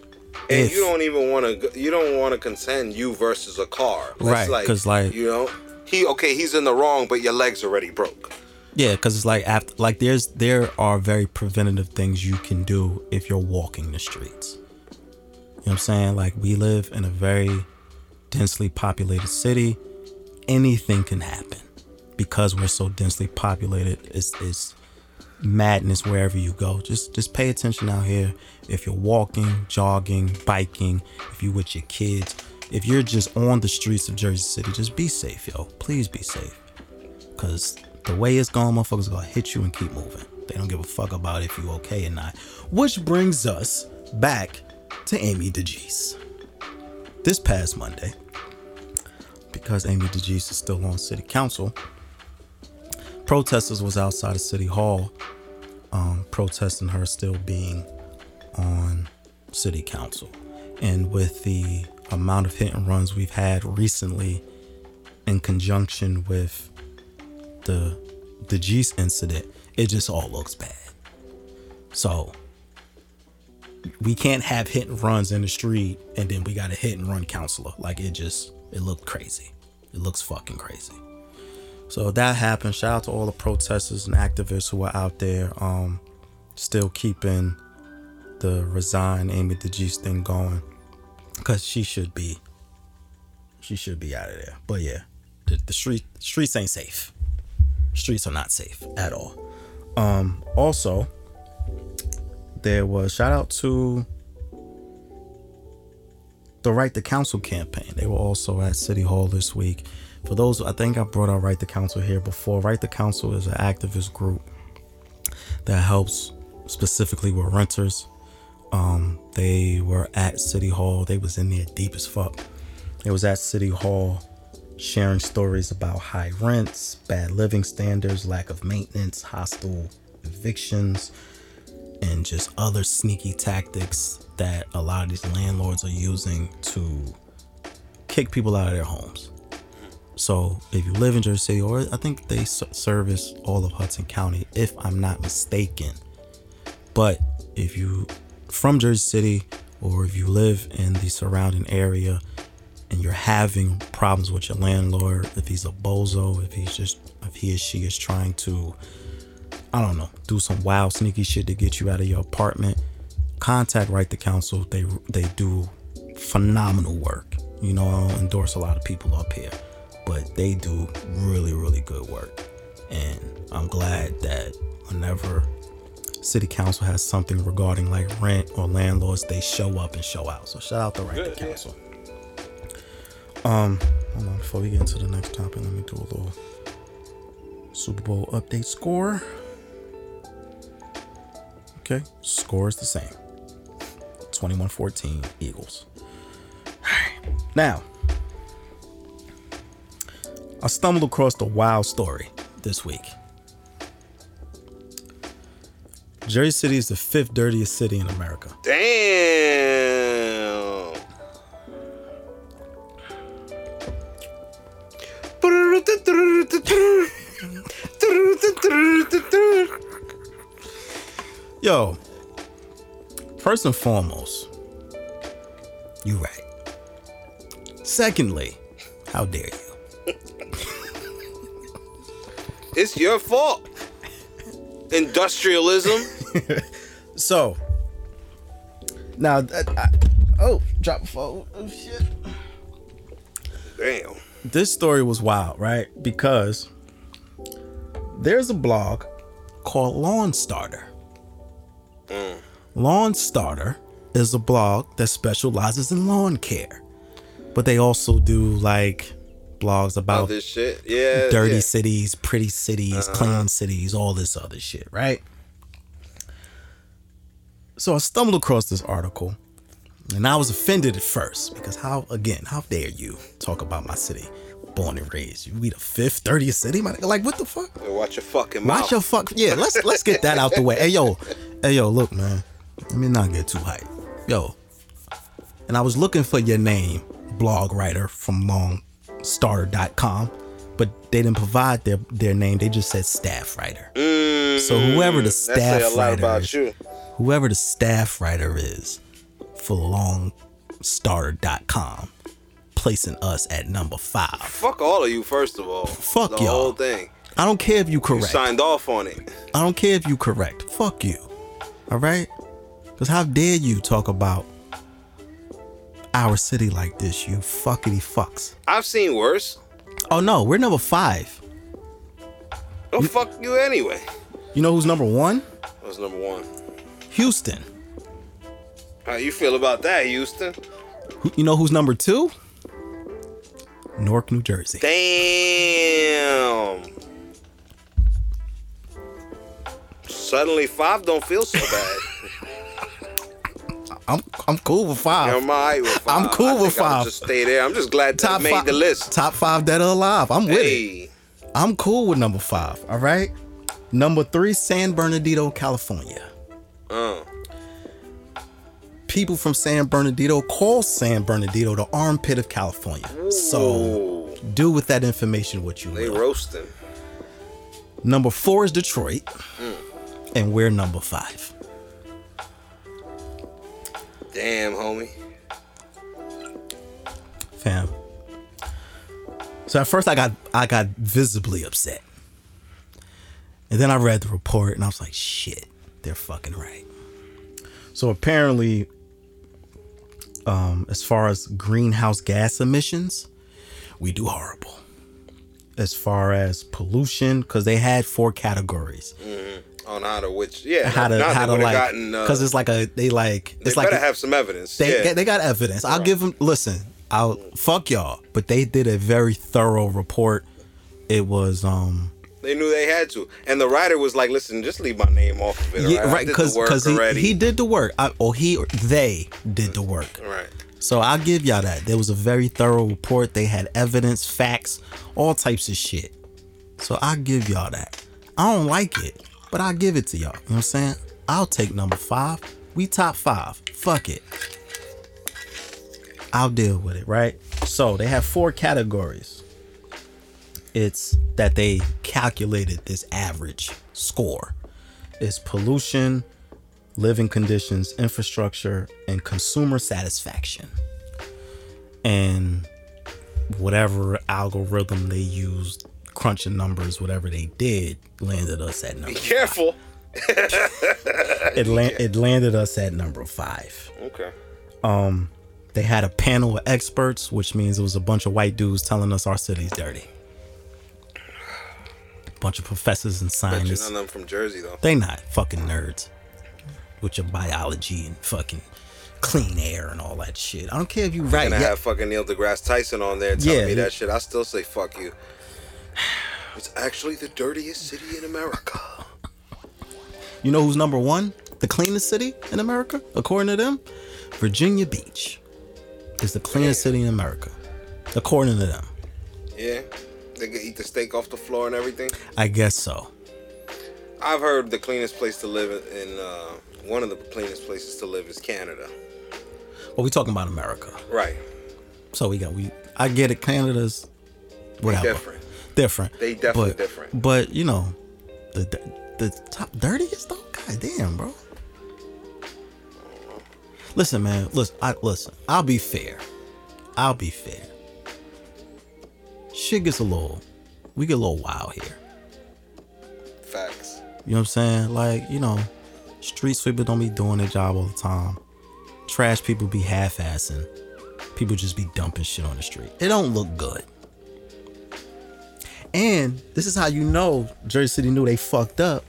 And If- you don't even want to. You don't want to contend you versus a car. That's Right, 'cause, like- you know, he okay. He's in the wrong, but your legs already broke. Yeah, because it's like after like there's there are very preventative things you can do if you're walking the streets. You know what I'm saying? Like we live in a very densely populated city. Anything can happen because we're so densely populated. It's it's madness wherever you go. Just just pay attention out here. If you're walking, jogging, biking, if you with your kids, if you're just on the streets of Jersey City, just be safe, yo. Please be safe. Cause the way it's going, motherfuckers gonna hit you and keep moving. They don't give a fuck about if you okay or not. Which brings us back to Amy DeGise. This past Monday, because Amy DeGise is still on city council, protesters was outside of City Hall um, protesting her still being on city council. And with the amount of hit and runs we've had recently in conjunction with the the Jeez incident, it just all looks bad. So we can't have hit and runs in the street and then we got a hit and run counselor. Like it just it looked crazy. It looks fucking crazy. So that happened. Shout out to all the protesters and activists who are out there, um, still keeping the resign Amy DeGise thing going, because she should be, she should be out of there. But yeah, the, the street streets ain't safe. Streets are not safe at all. Um, also, there was shout out to the Right to Counsel campaign. They were also at City Hall this week. For those, I think I brought out Right to Counsel here before. Right to Counsel is an activist group that helps specifically with renters. Um, they were at City Hall. They was in there deep as fuck. It was at City Hall sharing stories about high rents, bad living standards, lack of maintenance, hostile evictions, and just other sneaky tactics that a lot of these landlords are using to kick people out of their homes. So if you live in Jersey City, or I think they service all of Hudson County, if I'm not mistaken. But if you from Jersey City, or if you live in the surrounding area, and you're having problems with your landlord, if he's a bozo, if he's just, if he or she is trying to, I don't know, do some wild sneaky shit to get you out of your apartment, contact Right to Counsel. They they do phenomenal work. You know, I don't endorse a lot of people up here, but they do really really good work, and I'm glad that whenever city council has something regarding like rent or landlords, they show up and show out. So shout out to Right to. Counsel. Um, hold on, before we get into the next topic, let me do a little Super Bowl update score. Okay, score is the same. 21-14 Eagles. Now, I stumbled across the wild story this week. Jersey City is the fifth dirtiest city in America. Damn. [LAUGHS] Yo, first and foremost, you right. Secondly, how dare you? [LAUGHS] It's your fault. Industrialism. [LAUGHS] So, now, that, I, oh, drop a phone. Oh, shit. Damn. This story was wild, right? Because there's a blog called Lawn Starter. Lawn Starter is a blog that specializes in lawn care, but they also do like blogs All about this shit. Yeah. dirty yeah. cities, pretty cities, uh-huh. clean cities, all this other shit, right? So I stumbled across this article and I was offended at first because how again, how dare you talk about my city? Born and raised. You be the fifth, 30th city? My nigga, like what the fuck? Yo, Watch your fucking mouth. Watch your fuck yeah, let's let's get that out the way. Hey yo, hey yo, look, man. Let me not get too hype. Yo. And I was looking for your name, blog writer from lawnstarter.com, but they didn't provide their their name. They just said staff writer. so whoever the Mm, staff writer about is, you. whoever the staff writer is for lawnstarter.com, placing us at number five. Fuck all of you, first of all. Fuck the y'all. whole thing. I don't care if you You correct. signed off on it. I don't care if you correct. Fuck you. All right? Because how dare you talk about our city like this, you fuckity fucks. I've seen worse. Oh no, we're number five. Don't fuck you anyway. You know who's number one? Was number one. Houston. How you feel about that, Houston? You know who's number two? Newark, New Jersey. Damn. Suddenly five don't feel so bad. [LAUGHS] I'm I'm cool with five. I'm with five. I'm cool I with think I'll five. just stay there. I'm just glad top made five, the list. Top five dead or alive. I'm with it. I'm cool with number five. All right. Number three, San Bernardino, California. uh, people from San Bernardino call San Bernardino the armpit of California. So Ooh, do with that information what you want. they will. roasting. Number four is Detroit, mm. and we're number five. Damn, homie. Fam. So at first I got I got visibly upset. And then I read the report and I was like, shit, they're fucking right. So apparently, um, as far as greenhouse gas emissions, we do horrible. As far as pollution, because they had four categories. On how to which, yeah, How to how to like gotten, uh, because it's like a they like they it's like better a- have some evidence. they yeah. they got evidence. I'll give them. Listen, I'll fuck y'all, but they did a very thorough report. It was um They knew they had to, and the writer was like, "Listen, just leave my name off of it." yeah right because he, he did the work. I, or he or they did the work. right. So I'll give y'all that. There was a very thorough report. They had evidence, facts, all types of shit. So I'll give y'all that. I don't like it, but I'll give it to y'all. You know what I'm saying? I'll take number five. We top five. Fuck it. I'll deal with it, right? So they have four categories. It's that they calculated this average score. It's pollution, living conditions, infrastructure, and consumer satisfaction. And whatever algorithm they used, crunching numbers, whatever they did, landed us at number. Be careful. [LAUGHS] It, la- it landed us at number five. Okay. Um, They had a panel of experts, which means it was a bunch of white dudes telling us our city's dirty. Bunch of professors and you none scientists. of them from Jersey though. They not fucking nerds with your biology and fucking clean air and all that shit. I don't care if you right. And I Yeah, have fucking Neil deGrasse Tyson on there telling Yeah, me that shit. I still say fuck you. [SIGHS] It's actually the dirtiest city in America. you know who's number one? The cleanest city in America, according to them? Virginia Beach is the cleanest city in America, according to them. Yeah. They can eat the steak off the floor and everything. I guess so. I've heard the cleanest place to live in uh, one of the cleanest places to live is Canada. Well, we talking about America, Right. so we got we. I get it. Canada's whatever Different. different. They definitely but, different. But you know, the the top dirtiest though. God damn, bro. Listen, man. Listen, I listen. I'll be fair. I'll be fair. Shit gets a little. We get a little wild here. Facts. You know what I'm saying? Like, you know, street sweeper don't be doing their job all the time. Trash people be half-assing. People just be dumping shit on the street. It don't look good. And this is how you know Jersey City knew they fucked up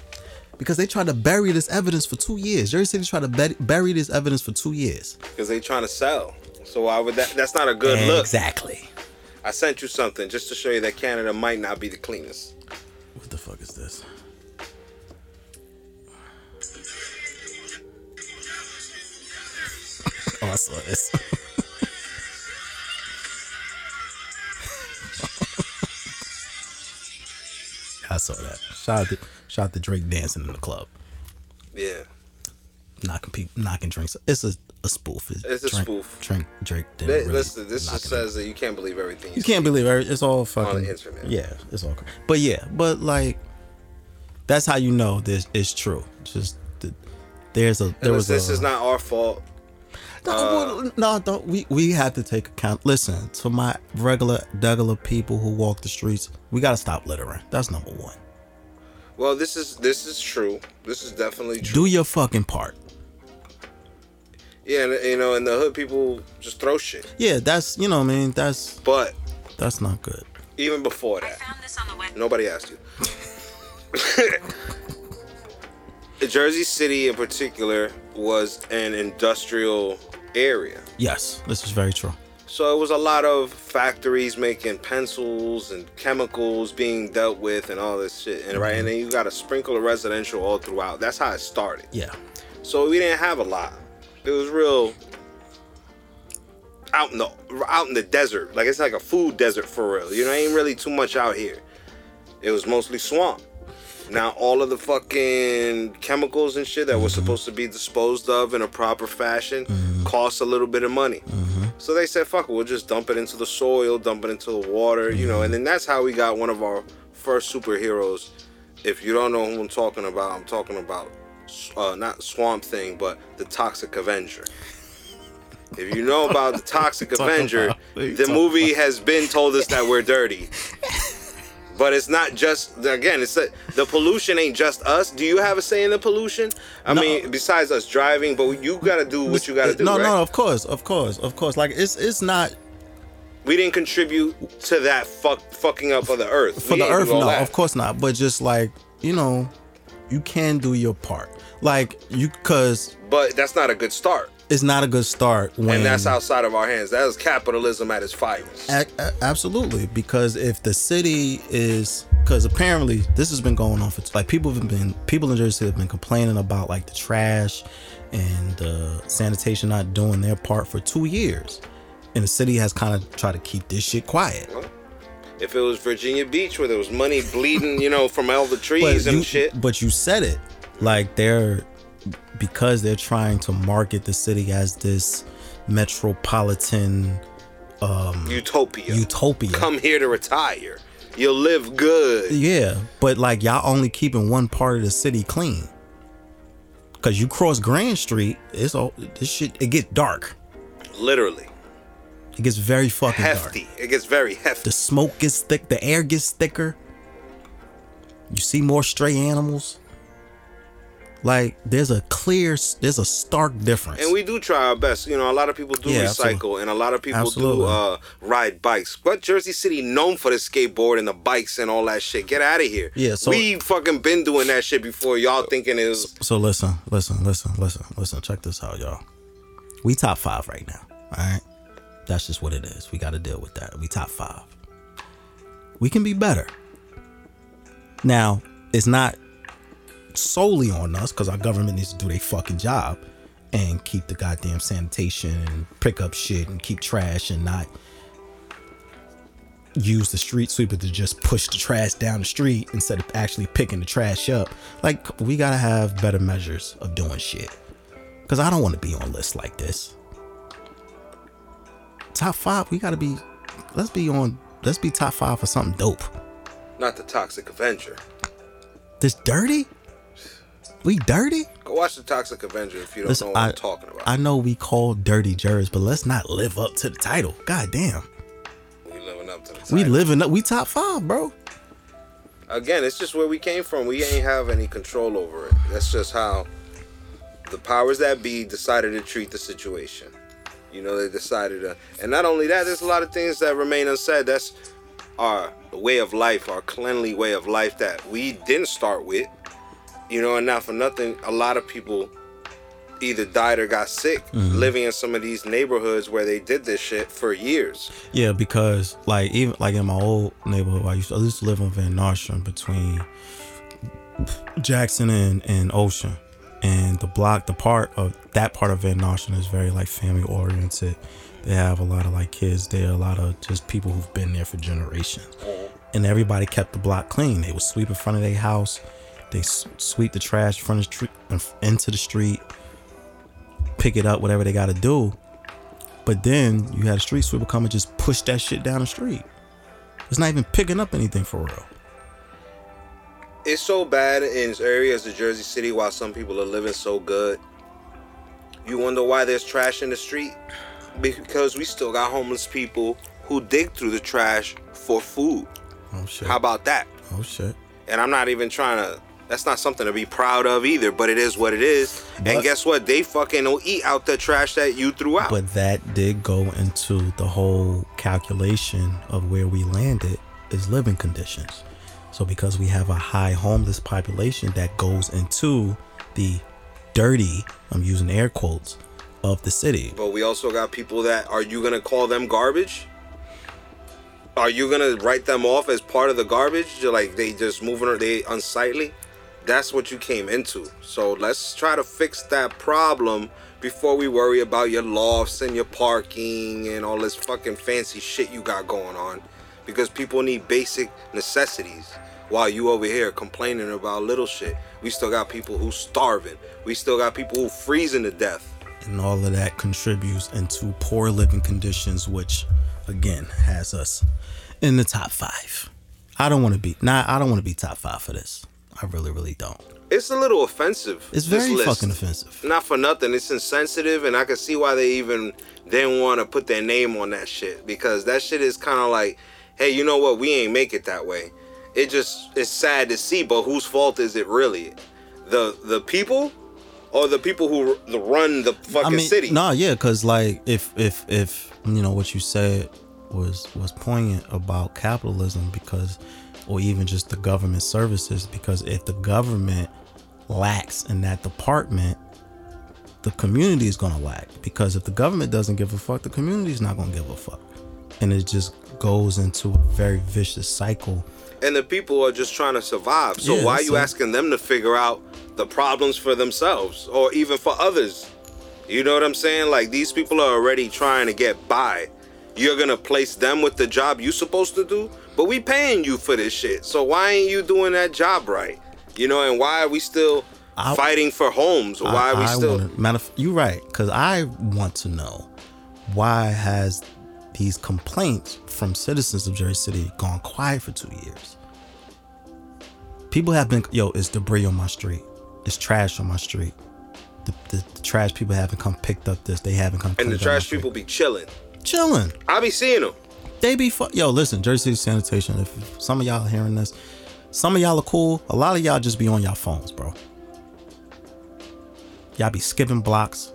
because they tried to bury this evidence for two years. Jersey City tried to bur- bury this evidence for two years. Because they trying to sell. So why would that? That's not a good look. Exactly. I sent you something just to show you that Canada might not be the cleanest. What the fuck is this? [LAUGHS] oh, I saw this. [LAUGHS] I saw that. Shout out to, shout out to Drake dancing in the club, Yeah. knocking people, knocking drinks. It's a, a spoof. It's a Drake, spoof. Drake, Drake didn't Th- really Listen, this just says that you can't believe everything. You can't believe it. It's all fucking On the internet. Yeah, it's all. But yeah, but like, that's how you know this is true. Just the, there's a there was this a, is not our fault. no, uh, well, no, don't we we have to take account. Listen to my regular regular people who walk the streets. We gotta stop littering. That's number one. Well, this is this is true. This is definitely true. Do your fucking part. Yeah, and, you know, and the hood people just throw shit. Yeah, that's you know what I mean. That's But that's not good. even before I that, found this on the web. nobody asked you. [LAUGHS] Jersey City, in particular, was an industrial area. Yes, this is very true. So it was a lot of factories making pencils and chemicals being dealt with and all this shit. And right, and then you got a sprinkle of residential all throughout. That's how it started. Yeah, So we didn't have a lot. It was real out in the out in the desert. Like it's like a food desert for real. You know, ain't really too much out here. It was mostly swamp. Now all of the fucking chemicals and shit that was mm-hmm. supposed to be disposed of in a proper fashion mm-hmm. cost a little bit of money. Mm-hmm. So they said, "Fuck it, we'll just dump it into the soil, dump it into the water, you know." And then that's how we got one of our first superheroes. If you don't know who I'm talking about, I'm talking about uh, not Swamp Thing, but the Toxic Avenger. If you know about the Toxic [LAUGHS] Avenger, about- what are you the movie has been told us that we're dirty. But it's not just again. It's a, the pollution ain't just us. Do you have a say in the pollution? I No. mean, besides us driving, but you got to do what you got to do. No, right? no, of course, of course, of course. Like it's it's not We didn't contribute to that fuck fucking up of the earth. for We the earth no that. of course not but just like you know you can do your part like you because But that's not a good start, it's not a good start when and that's outside of our hands. That is capitalism at its finest. A- a- absolutely because if the city is because apparently this has been going on for like people have been people in jersey City have been complaining about like the trash and the sanitation not doing their part for two years and the city has kind of tried to keep this shit quiet If it was Virginia Beach where there was money bleeding, you know, from all the trees and shit. But you said it like they're because they're trying to market the city as this metropolitan um, Utopia. utopia. Come here to retire. You'll live good. yeah, but like y'all only keeping one part of the city clean. Cause you cross Grand Street, it's all this shit. It gets dark. Literally. It gets very fucking dark. Hefty. It gets very hefty. The smoke gets thick. The air gets thicker. You see more stray animals. Like there's a clear, there's a stark difference. And we do try our best. You know, a lot of people do Yeah, recycle, absolutely. and a lot of people Absolutely. do uh, ride bikes. But Jersey City known for the skateboard and the bikes and all that shit. Get out of here. Yeah, so- we fucking been doing that shit before. Y'all thinking it was So listen, listen, listen, listen, listen. Check this out, y'all. We top five right now. All right. That's just what it is. We got to deal with that. We top five. We can be better. Now, it's not solely on us because our government needs to do their fucking job and keep the goddamn sanitation and pick up shit and keep trash and not use the street sweeper to just push the trash down the street instead of actually picking the trash up. Like we gotta have better measures of doing shit. Cause I don't want to be on lists like this. Top five, we gotta be. Let's be on. Let's be top five for something dope. Not the Toxic Avenger. This dirty? We dirty? Go watch the Toxic Avenger if you don't Listen, know what I, am talking about. I know we call Dirty Jersey, but let's not live up to the title. God damn. we living up to the title. We living up. We top five, bro. Again, it's just where we came from. We ain't have any control over it. That's just how the powers that be decided to treat the situation. You know, they decided to, and not only that, there's a lot of things that remain unsaid. That's our way of life, our cleanly way of life that we didn't start with. You know, and not for nothing, a lot of people either died or got sick mm-hmm. living in some of these neighborhoods where they did this shit for years. Yeah, because like even like in my old neighborhood, I used to, I used to live on Van Nostrand between Jackson and, and Ocean, and the block, the part of that part of Van Nostrand is very like family oriented. They have a lot of like kids there, a lot of just people who've been there for generations, mm-hmm. and everybody kept the block clean. They would sweep in front of their house, they sweep the trash of the street, into the street, pick it up, whatever they got to do. But then you had a street sweeper come and just push that shit down the street. It's not even picking up anything for real. it's so bad in areas of Jersey City while some people are living so good. You wonder why there's trash in the street? Because we still got homeless people who dig through the trash for food. Oh shit. How about that? oh shit. And I'm not even trying to that's not something to be proud of either, but it is what it is. But- and guess what? They fucking will eat out the trash that you threw out. But that did go into the whole calculation of where we landed is living conditions. So because we have a high homeless population that goes into the dirty, I'm using air quotes, of the city. But we also got people that are you gonna call them garbage? Are you gonna write them off as part of the garbage? Like they just moving or they unsightly? That's what you came into. So let's try to fix that problem before we worry about your lofts and your parking and all this fucking fancy shit you got going on. Because people need basic necessities while you over here complaining about little shit. We still got people who starving. We still got people who freezing to death. And all of that contributes into poor living conditions, which again has us in the top five. I don't want to be nah, I don't want to be top five for this. I really, really don't. It's a little offensive. It's very fucking offensive. Not for nothing. It's insensitive, and I can see why they even didn't want to put their name on that shit because that shit is kind of like, hey, you know what? We ain't make it that way. It just it's sad to see, but whose fault is it really? The the people, or the people who run the fucking I mean, city? nah, yeah, because like if if if you know what you said was was poignant about capitalism because, or even just the government services because if the government lacks in that department, the community is gonna lack because if the government doesn't give a fuck, the community is not gonna give a fuck, and it just goes into a very vicious cycle. and the people are just trying to survive. So Yeah, why are you it. asking them to figure out the problems for themselves or even for others? You know what I'm saying? Like these people are already trying to get by. You're gonna place them with the job you're supposed to do, but we paying you for this shit. So why ain't you doing that job right? You know, and why are we still I- fighting for homes? Or why are we I still? wanna, matter of, you're right, because I want to know why has these complaints from citizens of Jersey City gone quiet for two years? People have been, yo, it's debris on my street. It's trash on my street. The, the, the trash people haven't come picked up this. They haven't come. and the cleaned up my trash people be chilling. chilling. I be seeing them. They be yo. Listen, Jersey City sanitation. If some of y'all hearing this, some of y'all are cool. A lot of y'all just be on y'all phones, bro. Y'all be skipping blocks.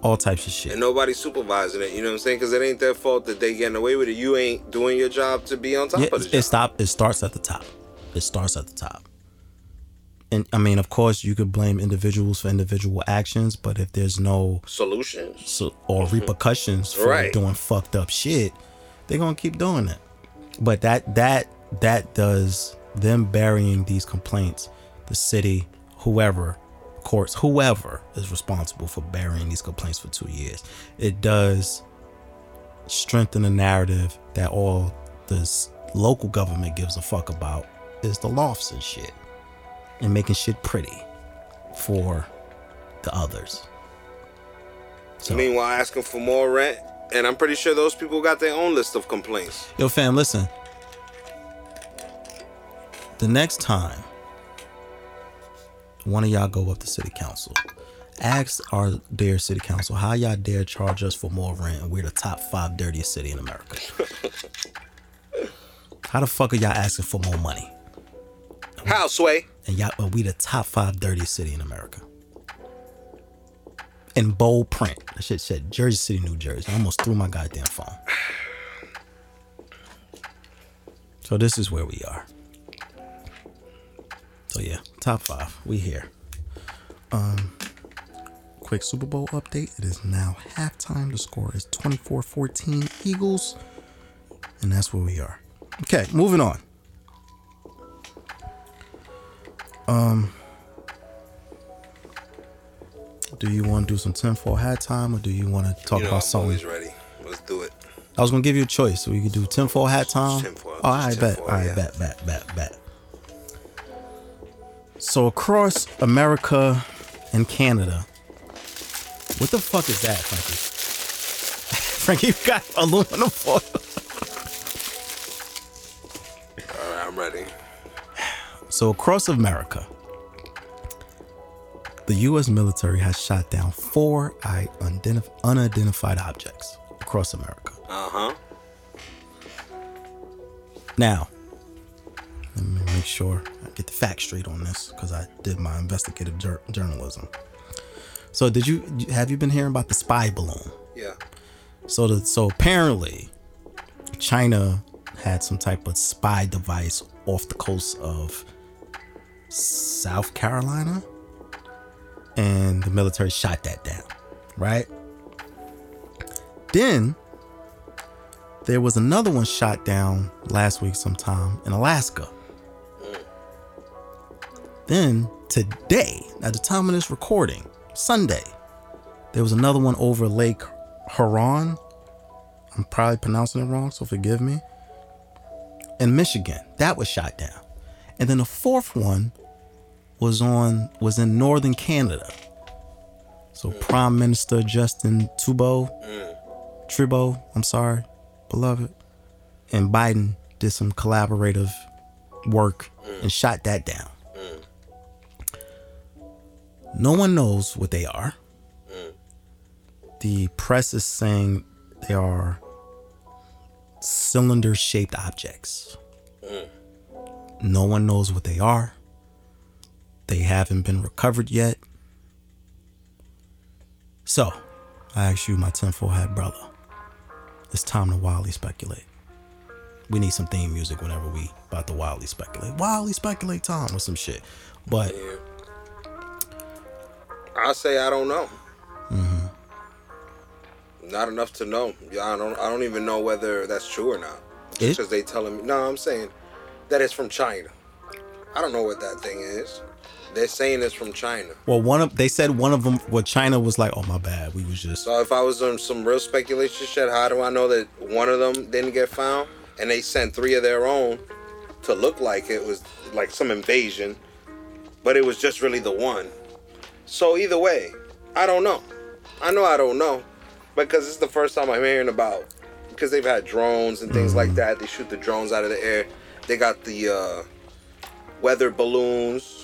All types of shit. and nobody's supervising it. You know what I'm saying? Because it ain't their fault that they getting away with it. You ain't doing your job to be on top Yeah, of it, it stop. It starts at the top. It starts at the top. And I mean, of course, you could blame individuals for individual actions, but if there's no Solutions. so, or mm-hmm. repercussions for Right. doing fucked up shit, they're gonna keep doing it. But that that that does them burying these complaints, the city, whoever, courts, whoever is responsible for burying these complaints for two years. It does strengthen the narrative that all this local government gives a fuck about is the lofts and shit and making shit pretty for the others. So, Meanwhile, asking for more rent, and I'm pretty sure those people got their own list of complaints. yo, fam, listen. The next time one of y'all go up to city council, ask our dear city council how y'all dare charge us for more rent and we're the top five dirtiest city in America. [LAUGHS] how the fuck are y'all asking for more money? How, Sway? And y'all well, we the top five dirtiest city in America. In bold print. That shit said Jersey City, New Jersey. I almost threw my goddamn phone. So this is where we are. So yeah, top five. We here. Um quick Super Bowl update. It is now halftime. The score is 24-14 Eagles. And that's where we are. Okay, moving on. Um, do you want to do some tinfoil hat time or do you want to talk You know, about I'm something? always ready. Let's do it. I was gonna give you a choice, we could do tinfoil hat time. tinfoil, oh, I bet. I yeah. bet, bet, bet, bet. So across America and Canada, what the fuck is that, Frankie? [LAUGHS] Frankie, you got aluminum foil. All right, I'm ready. So across America, the U.S. military has shot down four i- unidentified objects across America. Uh huh. Now, let me make sure I get the facts straight on this because I did my investigative jour- journalism. So, did you have you been hearing about the spy balloon? Yeah. So, the, so apparently, China had some type of spy device off the coast of South Carolina, and the military shot that down, right? Then there was another one shot down last week sometime in Alaska. Then today, at the time of this recording, Sunday, there was another one over Lake Huron. I'm probably pronouncing it wrong, so forgive me. In Michigan, that was shot down. And then the fourth one was on was in northern Canada. So Prime Minister Justin Trudeau, Trudeau, I'm sorry, beloved, and Biden did some collaborative work and shot that down. No one knows what they are. The press is saying they are cylinder shaped objects. No one knows what they are. They haven't been recovered yet. So, I ask you, my tinfoil hat brother, it's time to wildly speculate. We need some theme music whenever we about to wildly speculate. Wildly speculate time with some shit. But Yeah. I say I don't know. Mm-hmm. Not enough to know. I don't. I don't even know whether that's true or not. Because they telling me. No, I'm saying that it's from China. I don't know what that thing is. They're saying it's from China. well, one of they said one of them. Well, China was like, "Oh my bad, we was just." So if I was on some real speculation shit, how do I know that one of them didn't get found and they sent three of their own to look like it was like some invasion, but it was just really the one. So either way, I don't know. I know I don't know because it's the first time I'm hearing about because they've had drones and things like that. They shoot the drones out of the air. They got the uh, weather balloons.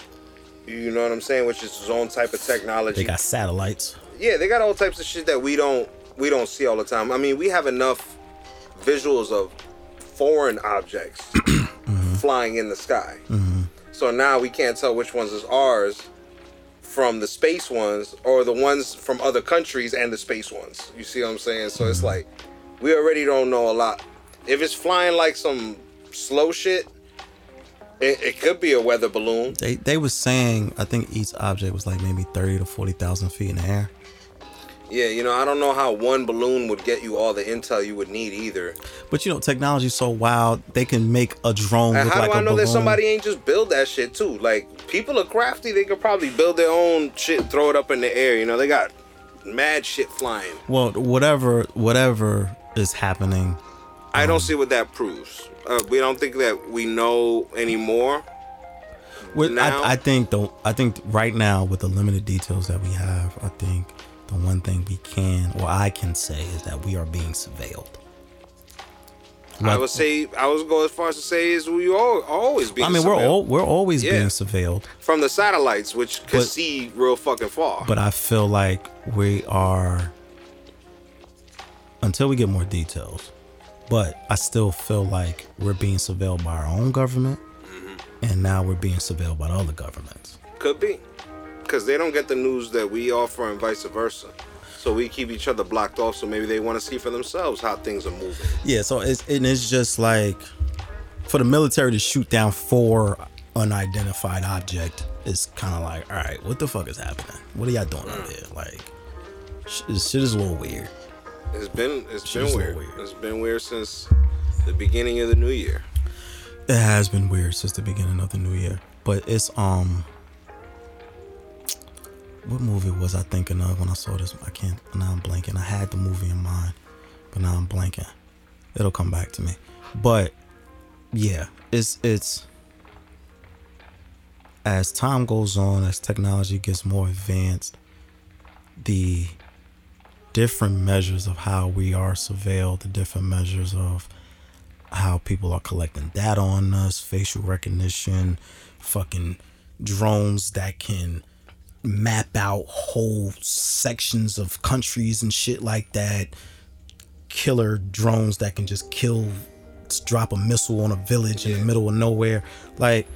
You know what I'm saying? Which is his own type of technology They got satellites. yeah, they got all types of shit that we don't we don't see all the time. I mean, we have enough visuals of foreign objects [CLEARS THROAT] mm-hmm. flying in the sky. Mm-hmm. So now we can't tell which ones is ours from the space ones or the ones from other countries and the space ones. You see what I'm saying? So it's mm-hmm. like we already don't know a lot. If it's flying like some slow shit, it, it could be a weather balloon. They they was saying I think each object was like maybe thirty to forty thousand feet in the air. Yeah, you know, I don't know how one balloon would get you all the intel you would need either. But you know, technology's so wild. They can make a drone And how like do I know balloon. that somebody ain't just build that shit too? Like people are crafty; they could probably build their own shit, throw it up in the air. You know, they got mad shit flying. Well, whatever whatever is happening. I don't um, see what that proves. Uh, we don't think that we know anymore. With, I, I think the I think right now with the limited details that we have, I think the one thing we can or I can say is that we are being surveilled. I would say I was go as far as to say is we all always being. I mean, we're all we're always Yeah. being surveilled, from the satellites, which could But- see real fucking far. but I feel like we are until we get more details. But I still feel like we're being surveilled by our own government, Mm-hmm. and now we're being surveilled by other governments. Could be. Because they don't get the news that we offer and vice versa. So we keep each other blocked off so maybe they want to see for themselves how things are moving. Yeah, so it's and it's just like for the military to shoot down four unidentified object is kind of like, all right, what the fuck is happening? What are y'all doing out here? Like, sh- this shit is a little weird. It's been it's Shit is been weird. weird. It's been weird since the beginning of the new year. It has been weird since the beginning of the new year, but it's um. What movie was I thinking of when I saw this? I can't. Now I'm blanking. I had the movie in mind, but now I'm blanking. It'll come back to me. But yeah, it's it's as time goes on, as technology gets more advanced, the different measures of how we are surveilled, the different measures of how people are collecting data on us, facial recognition, fucking drones that can map out whole sections of countries and shit like that. Killer drones that can just kill, drop a missile on a village in the middle of nowhere. Like,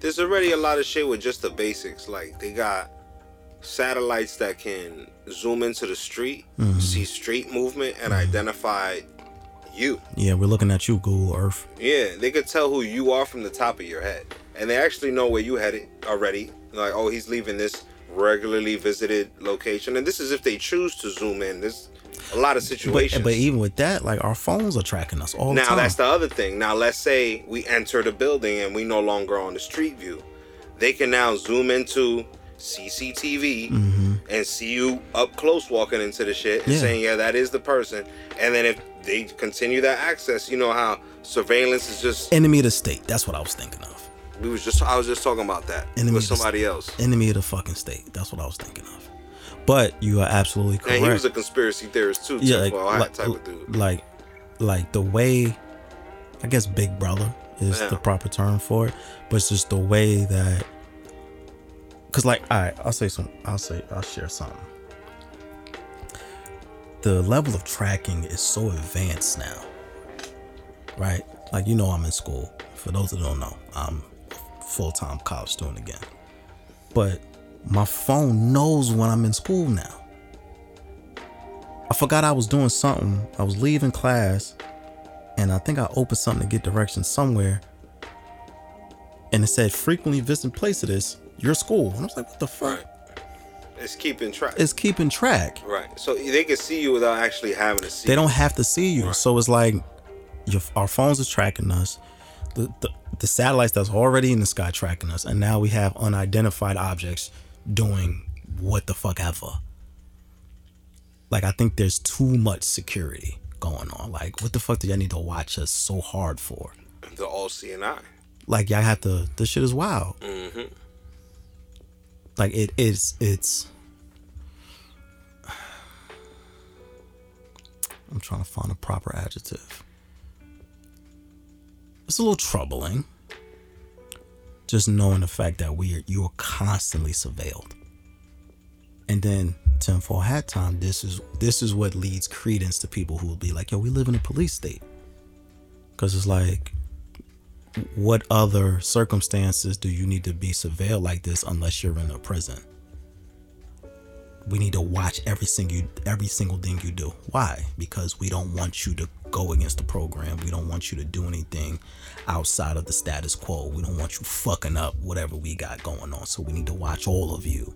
There's already a lot of shit with just the basics. Like they got satellites that can zoom into the street, Mm-hmm. see street movement, and identify you. yeah, we're looking at you, Google Earth. Yeah, they could tell who you are from the top of your head, and they actually know where you headed already. Like, oh, he's leaving this regularly visited location, and this is if they choose to zoom in. There's a lot of situations. but even with that, like our phones are tracking us all the time. now that's the other thing. Now let's say we enter the building and we no longer on the street view. They can now zoom into CCTV and see you up close walking into the shit and Mm-hmm. Yeah. saying, yeah, that is the person. And then if they continue that access, you know how surveillance is just. Enemy of the state. That's what I was thinking of. We was just. I was just talking about that Enemy with somebody else. Enemy of the fucking state. That's what I was thinking of. But you are absolutely correct. And he was a conspiracy theorist too. yeah, like, well, like, type of dude. like, like the way, I guess Big Brother is the proper term for it, but it's just the way that, cause like, all right, I'll say some, I'll say, I'll share something. The level of tracking is so advanced now, right? Like you know, I'm in school. For those that don't know, I'm a full-time college student again, but my phone knows when I'm in school now. I forgot I was doing something. I was leaving class and I think I opened something to get directions somewhere. And it said frequently visited place of this, your school. And I was like, what the fuck? Right. It's keeping track. It's keeping track. right. So they can see you without actually having to see. They you. don't have to see you. Right. So it's like your, our phones are tracking us. The, the the satellites that's already in the sky tracking us. And now we have unidentified objects doing what the fuck ever. Like I think there's too much security going on. Like what the fuck do y'all need to watch us so hard for? the all seeing eye. like y'all have to this shit is wild Mm-hmm. Like it is it's i'm trying to find a proper adjective. It's a little troubling just knowing the fact that we are you're constantly surveilled. And then tinfoil hat time this is this is what leads credence to people who will be like yo we live in a police state. Because it's like what other circumstances do you need to be surveilled like this unless you're in a prison? We need to watch every single every single thing you do. Why? Because we don't want you to go against the program. We don't want you to do anything outside of the status quo. We don't want you fucking up whatever we got going on. So we need to watch all of you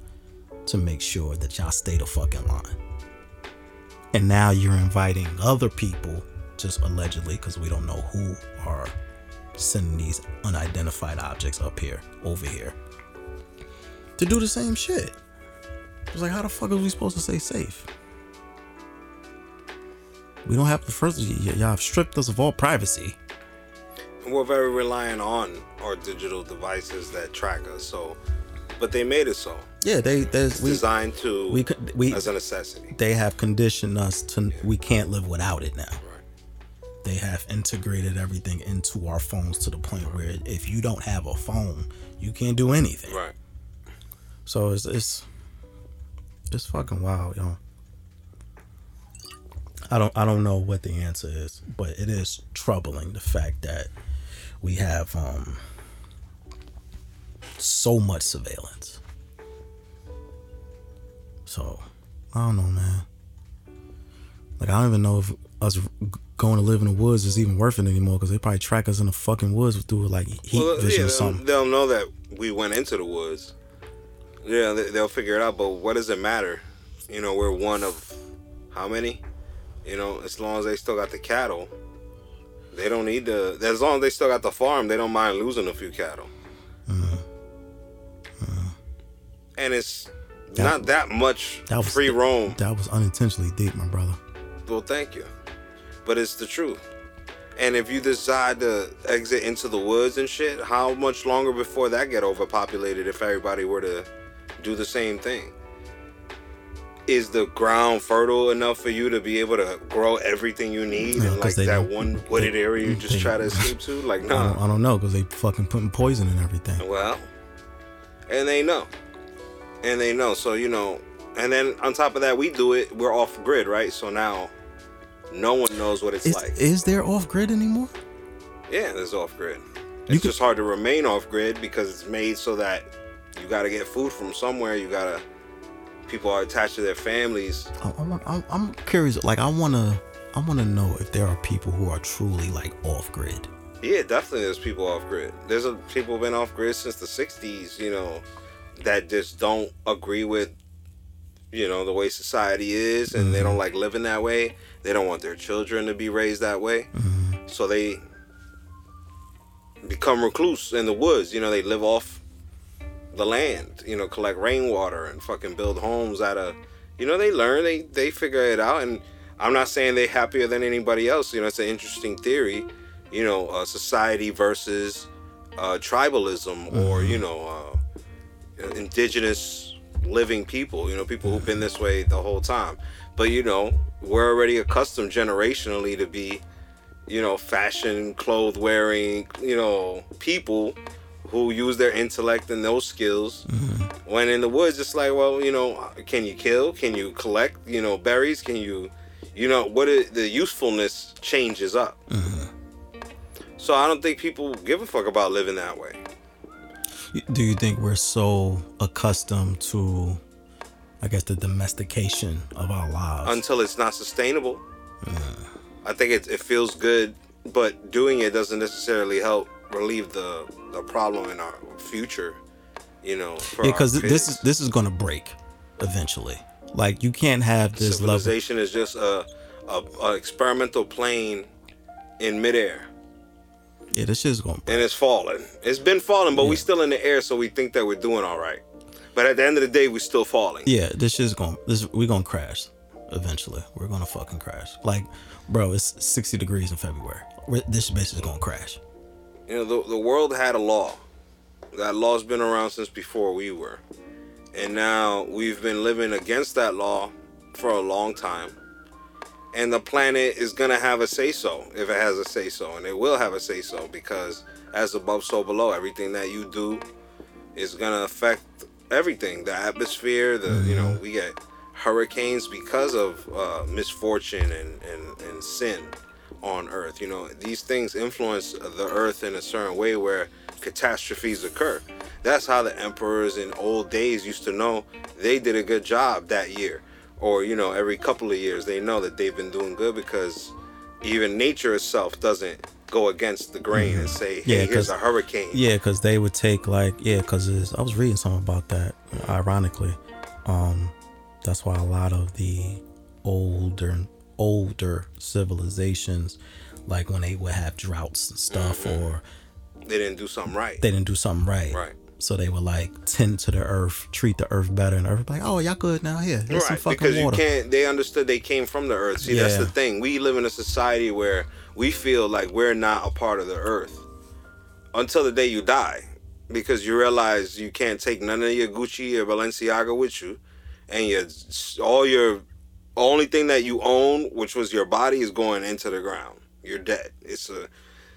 to make sure that y'all stay the fucking line. And now you're inviting other people, just allegedly, because we don't know who are sending these unidentified objects up here, over here, to do the same shit. It's like, how the fuck are we supposed to stay safe? We don't have the first. y- y- y'all have stripped us of all privacy. We're very reliant on our digital devices that track us. So, but they made it so. Yeah, they there's It's we designed to we we as a necessity. they have conditioned us to we can't live without it now. They have integrated everything into our phones to the point where if you don't have a phone, you can't do anything. Right. So it's it's it's fucking wild, yo. I don't I don't know what the answer is, but it is troubling the fact that we have um so much surveillance. So I don't know, man. Like I don't even know if us going to live in the woods is even worth it anymore because they probably track us in the fucking woods through like heat Well, vision yeah, or something. they'll know that we went into the woods. Yeah, they, they'll figure it out. But what does it matter? You know, we're one of how many? You know, as long as they still got the cattle, they don't need the. As long as they still got the farm, they don't mind losing a few cattle. Mm-hmm. And it's That- not that much that was- free roam. That was unintentionally deep, my brother. Well, thank you. But it's the truth. And if you decide to exit into the woods and shit, how much longer before that get overpopulated if everybody were to do the same thing? Is the ground fertile enough for you to be able to grow everything you need No, in like they that one wooded they- area you just they- try to escape to? Like, no, nah. I don't know because they fucking putting poison in everything. Well, and they know. And they know. So, you know, and then on top of that, we do it, we're off grid, right? So now no one knows what it's Is, like. is there off grid anymore? Yeah, there's off grid. You It's could- just hard to remain off grid because it's made so that you got to get food from somewhere. You got to, people are attached to their families. I, I, want- I'm, I'm curious. Like I wanna, I wanna know if there are people who are truly like off grid. Yeah, definitely there's people off grid. There's a, people been off grid since the 60s, you know, that just don't agree with, you know, the way society is and they mm-hmm. don't like living that way. They don't want their children to be raised that way. So they become recluse in the woods. You know, they live off the land, you know, collect rainwater and fucking build homes out of, you know, they learn, they, they figure it out. And I'm not saying they're happier than anybody else. You know, it's an interesting theory, you know, uh, society versus uh, tribalism or, you know, uh, indigenous living people, you know, people who've been this way the whole time. But, you know, we're already accustomed generationally to be, you know, fashion, clothes wearing, you know, people who use their intellect and those skills. Mm-hmm. When in the woods, it's like, well, you know, can you kill? Can you collect, you know, berries? Can you, you know, what is, the usefulness changes up. Mm-hmm. So I don't think people give a fuck about living that way. Do you think we're so accustomed to, I guess, the domestication of our lives? until it's not sustainable. Mm. I think it, it feels good, but doing it doesn't necessarily help relieve the, the problem in our future. You know, yeah, because this is this is gonna break eventually. Like you can't have this level. civilization is just a, a, a experimental plane in midair, Yeah, this shit's gonna. and it's falling. It's been falling, but we still in the air, so we think that we're doing all right. But at the end of the day, we're still falling. Yeah, this shit's gonna. This we're gonna crash eventually. We're gonna fucking crash. Like, bro, it's sixty degrees in February. We're, this bitch is gonna crash. You know, the, the world had a law. That law's been around since before we were. And now we've been living against that law for a long time. And the planet is going to have a say so if it has a say so. And it will have a say so because as above, so below. Everything that you do is going to affect everything the atmosphere, the, you know, we get hurricanes because of uh, misfortune and, and, and sin on earth. You know these things influence the earth in a certain way where catastrophes occur. That's how the emperors in old days used to know they did a good job that year. Or you know every couple of years they know that they've been doing good because even nature itself doesn't go against the grain and say hey Yeah, here's a hurricane. Yeah, because they would take like yeah, because I was reading something about that. Ironically, um, that's why a lot of the older older civilizations, like when they would have droughts and stuff, or they didn't do something right. they didn't do something right, right So they would like tend to the earth, treat the earth better, and earth like, oh, y'all good now. Here, some right, fucking because water. you can't. They understood they came from the earth. See, that's the thing. We live in a society where we feel like we're not a part of the earth until the day you die, because you realize you can't take none of your Gucci or Balenciaga with you, and your all your only thing that you own, which was your body, is going into the ground. You're dead. It's a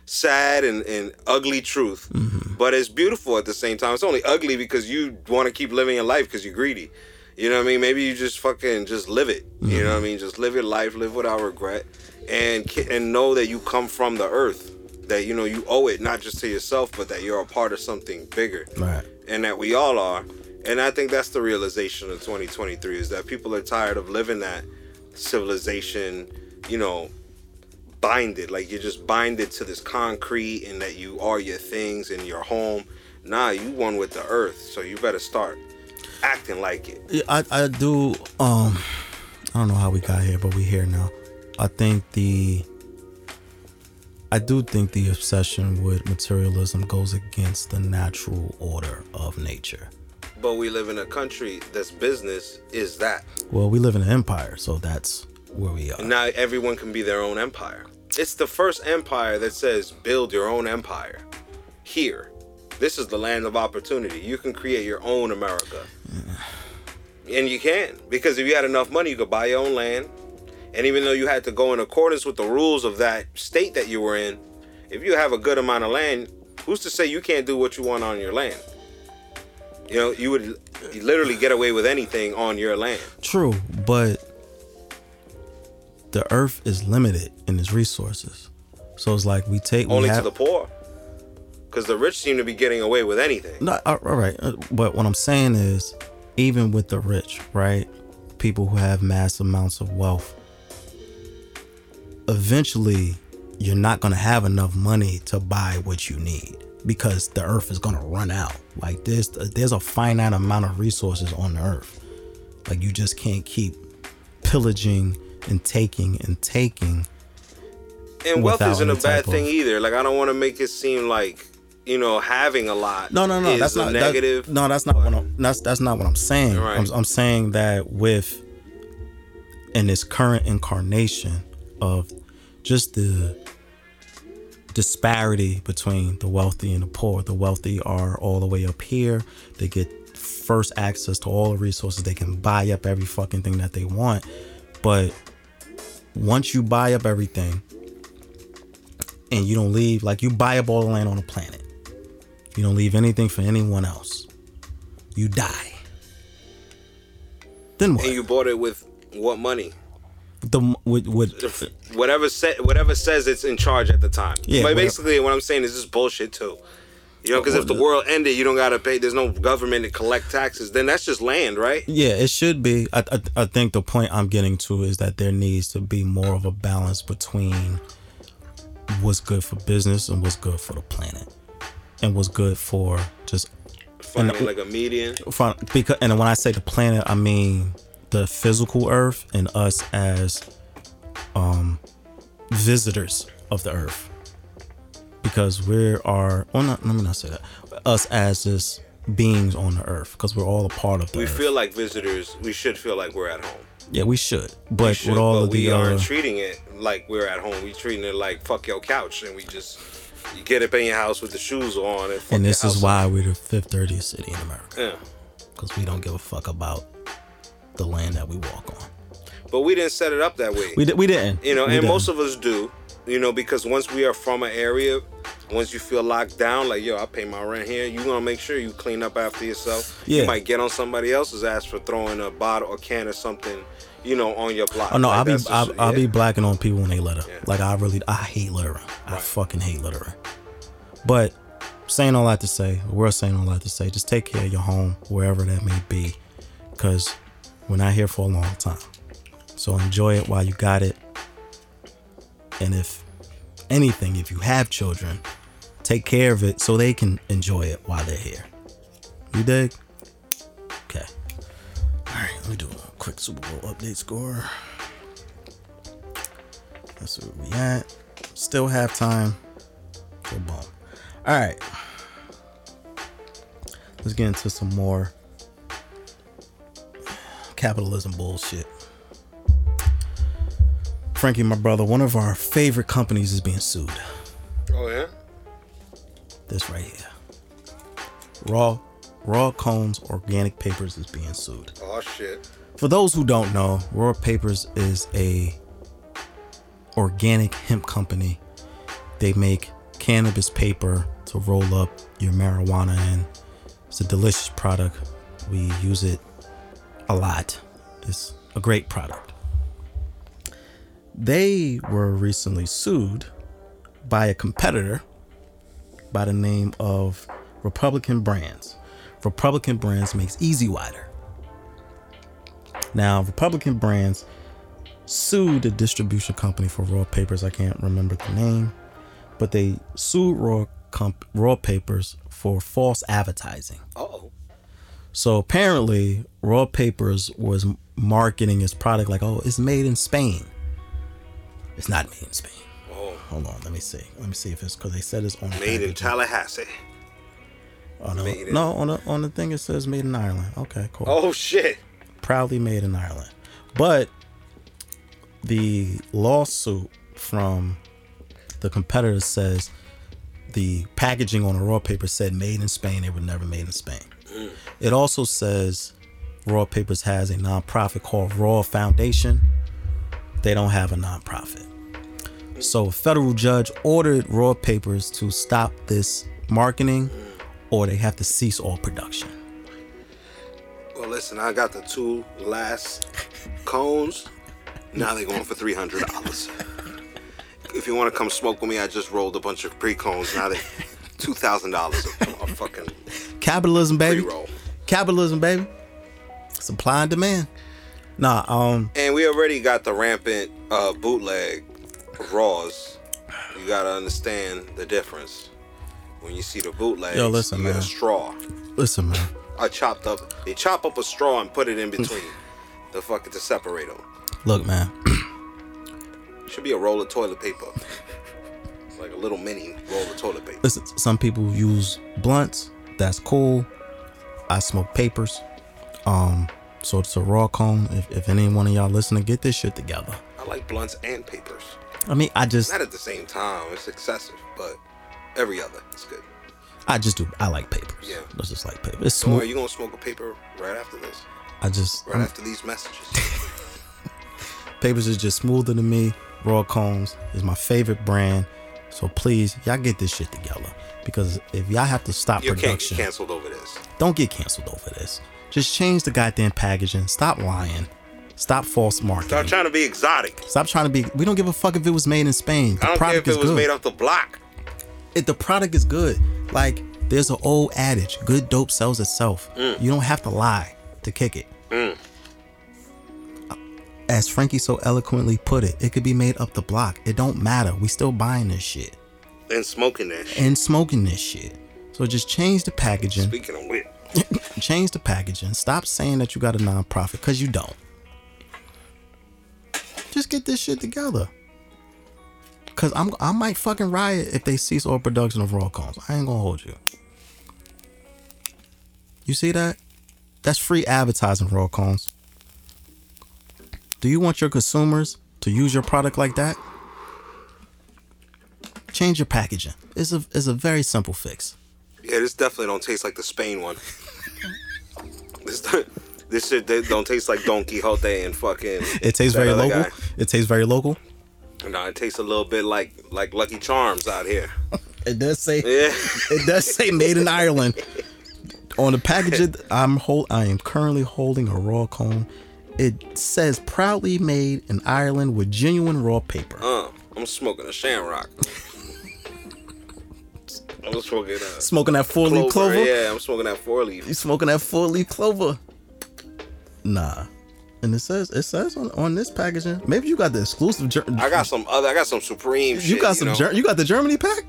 sad and, and ugly truth, mm-hmm. but it's beautiful at the same time. It's only ugly because you want to keep living your life because you're greedy. You know what I mean? Maybe you just fucking just live it. You know what I mm-hmm. mean? Just live your life, live without regret, and and know that you come from the earth. That you know you owe it not just to yourself, but that you're a part of something bigger right. and that we all are. And I think that's the realization of 2023 is that people are tired of living that civilization, you know, binded. Like you're just binded to this concrete and that you are your things and your home. Nah, you one with the earth, so you better start acting like it. Yeah, I, I do um I don't know how we got here, but we here now. I think the I do think the obsession with materialism goes against the natural order of nature. But we live in a country that's business is that. Well, we live in an empire, so that's where we are. And now everyone can be their own empire. It's the first empire that says build your own empire. Here. This is the land of opportunity. You can create your own America. [SIGHS] And you can. Because if you had enough money, you could buy your own land. And even though you had to go in accordance with the rules of that state that you were in, if you have a good amount of land, who's to say you can't do what you want on your land? You know, you would literally get away with anything on your land. True, but the earth is limited in its resources. So it's like we take we Only have, to the poor. Because the rich seem to be getting away with anything. No, all all right. uh, But what I'm saying is, even with the rich, right? People who have mass amounts of wealth, eventually you're not going to have enough money to buy what you need because the earth is going to run out. Like there's there's a finite amount of resources on the earth. Like you just can't keep pillaging and taking and taking. And wealth isn't a bad thing of- either. Like, I don't want to make it seem like, you know, having a lot No, no, no. That's not that- negative. no, that's not what I'm. That's that's not what I'm saying. Right. I'm, I'm saying that with in this current incarnation of just the disparity between the wealthy and the poor. The wealthy are all the way up here. They get first access to all the resources. They can buy up every fucking thing that they want. But once you buy up everything and you don't leave, like you buy up all the land on the planet, you don't leave anything for anyone else. You die. Then what? And you bought it with what money? the with, with Whatever sa- whatever says it's in charge at the time. Yeah, But basically, what I'm saying is just bullshit too. You know, because if the world ended, you don't gotta pay. There's no government to collect taxes. Then that's just land, right? Yeah, it should be. I, I I think the point I'm getting to is that there needs to be more of a balance between what's good for business and what's good for the planet, and what's good for just Finding like a median. because. And when I say the planet, I mean the physical Earth and us as um visitors of the Earth, because we are. Well, not, let me not say that. Us as just beings on the Earth, because we're all a part of the We Earth. feel like visitors. We should feel like we're at home. Yeah, we should. But We should, with all but of we the aren't uh, treating it like we're at home. We treating it like fuck your couch, and we just you get up in your house with the shoes on, and, and this is why we're the fifth dirtiest city in America up. Yeah. because we don't give a fuck about the land that we walk on. But we didn't set it up that way. We di- we didn't. you know, we and didn't. most of us do. You know, because once we are from an area, once you feel locked down, like yo, I pay my rent here. You gonna make sure you clean up after yourself. Yeah. You might get on somebody else's ass for throwing a bottle or can or something, you know, on your block. Oh no, Like, I'll be I'll, just- I'll be blacking on people when they litter. Yeah. Like I really I hate littering. I fucking hate littering. But saying all that to say, we're saying all that to say, just take care of your home wherever that may be, because we're not here for a long time. So enjoy it while you got it. And if anything, if you have children, take care of it so they can enjoy it while they're here. You dig? Okay. All right, let me do a quick Super Bowl update score. That's where we at. Still halftime. So boom. All right. let's get into some more capitalism bullshit. Frankie, my brother, one of our favorite companies is being sued. Oh yeah. This right here. Raw Raw Cones Organic Papers is being sued. Oh shit. For those who don't know, Raw Papers is a organic hemp company. They make cannabis paper to roll up your marijuana in. It's a delicious product. We use it a lot. It's a great product. They were recently sued by a competitor by the name of Republican Brands. Republican Brands makes E-Z Wider. Now, Republican Brands sued the distribution company for raw papers. I can't remember the name, but they sued raw comp- raw papers for false advertising. Oh. So apparently, raw papers was marketing its product like, "Oh, it's made in Spain." It's not made in Spain. Oh. Hold on, let me see. Let me see if it's because they said it's on Made in. Tallahassee. Oh, no, made in- no, on the on the thing it says made in Ireland. Okay, cool. Oh shit. proudly made in Ireland. But the lawsuit from the competitor says the packaging on the raw paper said made in Spain. It was never made in Spain. Mm. It also says Raw Papers has a nonprofit called Raw Foundation. They don't have a nonprofit. So a federal judge ordered Raw Papers to stop this marketing or they have to cease all production. Well, listen, I got the two last cones. Now they're going for three hundred dollars. If you want to come smoke with me, I just rolled a bunch of pre cones. Now they two thousand dollars a fucking Capitalism, baby. pre-roll. Capitalism, baby. Supply and demand. Nah, um, And we already got the rampant uh, bootleg raws. You gotta understand the difference. When you see the bootleg, Yo, listen, you man. a straw. listen, man. I chopped up. They chop up a straw and put it in between. the fucking to separate them. Look, man. [CLEARS THROAT] Should be a roll of toilet paper. Like a little mini roll of toilet paper. Listen, some people use blunts. That's cool. I smoke papers. Um, so it's a raw cone. If, if any one of y'all listening, get this shit together. I like blunts and papers. I mean, I just, Not at the same time. It's excessive, but every other. It's good. I just do. I like papers. Yeah. Let's just like papers. It's So are smooth. you gonna smoke a paper right after this? I just Right after these messages. [LAUGHS] papers is just smoother than me. Raw cones is my favorite brand. So please, y'all get this shit together. Because if y'all have to stop production, You can't production, get canceled over this. don't get canceled over this. Just change the goddamn packaging. Stop lying. Stop false marketing. Stop trying to be exotic. Stop trying to be. We don't give a fuck if it was made in Spain. The I don't care product if it was good. made off the block. if the product is good, like there's an old adage: good dope sells itself. Mm. You don't have to lie to kick it. As Frankie so eloquently put it, it could be made up the block. It don't matter. We still buying this shit And smoking that shit. and smoking this shit. So just change the packaging. Speaking of which, [LAUGHS] change the packaging. Stop saying that you got a nonprofit because you don't. Just get this shit together. Cause I'm I might fucking riot if they cease all production of raw cones. I ain't gonna hold you. You see that? That's free advertising, raw cones. Do you want your consumers to use your product like that? Change your packaging. It's a it's a very simple fix. yeah, this definitely don't taste like the Spain one. [LAUGHS] this [LAUGHS] this shit they don't taste like Don Quixote and fucking. It tastes very local. guy. It tastes very local. No, it tastes a little bit like like Lucky Charms out here. [LAUGHS] It does say Yeah. it does say made in Ireland. On the package [LAUGHS] I'm hold I am currently holding a raw cone. It says proudly made in Ireland with genuine raw paper. Uh, I'm smoking a Shamrock. I'm smoking a Smoking that four leaf clover. Yeah, I'm smoking that four leaf. You smoking that four leaf clover? Nah. And it says it says on, on this packaging. Maybe you got the exclusive. Ger- I got some other. I got some Supreme. Shit, you got some. know? Ger- you got the Germany pack.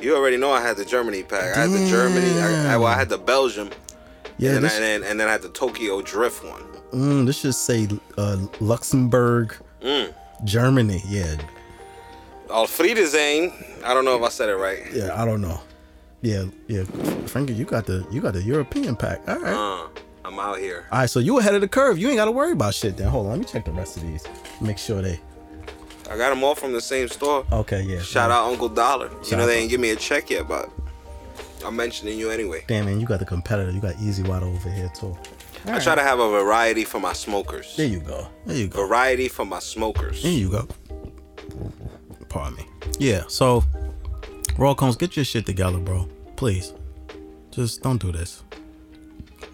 You already know I had the Germany pack. I had the Germany. I, I, well, I had the Belgium. Yeah. and, This, then, and, then, and then I had the Tokyo Drift one. mm, this should say uh, Luxembourg, Mm. Germany. Yeah. Alfriedezane. I don't know if I said it right. Yeah. I don't know. Yeah, yeah. Frankie, you got the you got the European pack. All right. Uh, I'm out here. All right, so you ahead of the curve. You ain't got to worry about shit then. Hold on, let me check the rest of these. Make sure they. I got them all from the same store. Okay, yeah. Shout out Uncle Dollar. Shout you know they ain't give me a check yet, but I'm mentioning you anyway. Damn, man, you got the competitor. You got E-Z Wider over here too. I try to have a variety for my smokers. There you go. There you go. Variety for my smokers. There you go. Pardon me. Yeah. So, Raw Cones, get your shit together, bro. Please. Just don't do this.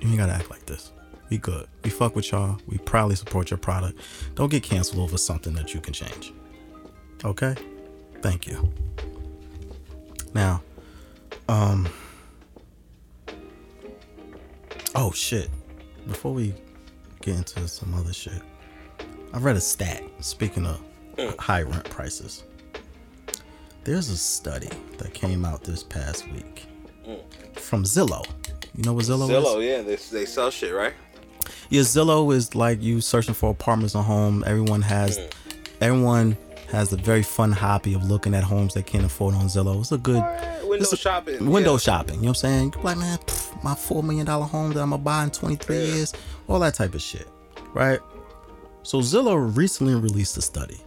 You ain't gotta act like this. We good. We fuck with y'all. We proudly support your product. Don't get canceled over something that you can change. Okay? Thank you. Now, um Oh shit. Before we get into some other shit. I read a stat, speaking of high rent prices. There's a study that came out this past week mm. from Zillow. You know what Zillow, is? Zillow, yeah, they, they sell shit, right? Yeah, Zillow is like you searching for apartments or home. Everyone has mm. everyone has a very fun hobby of looking at homes they can't afford on Zillow. It's a good Window a- shopping. window yeah. shopping. You know what I'm saying? You like, man, pff, my four million dollar home that I'm gonna buy in 23 Yeah. years, all that type of shit, right? So Zillow recently released a study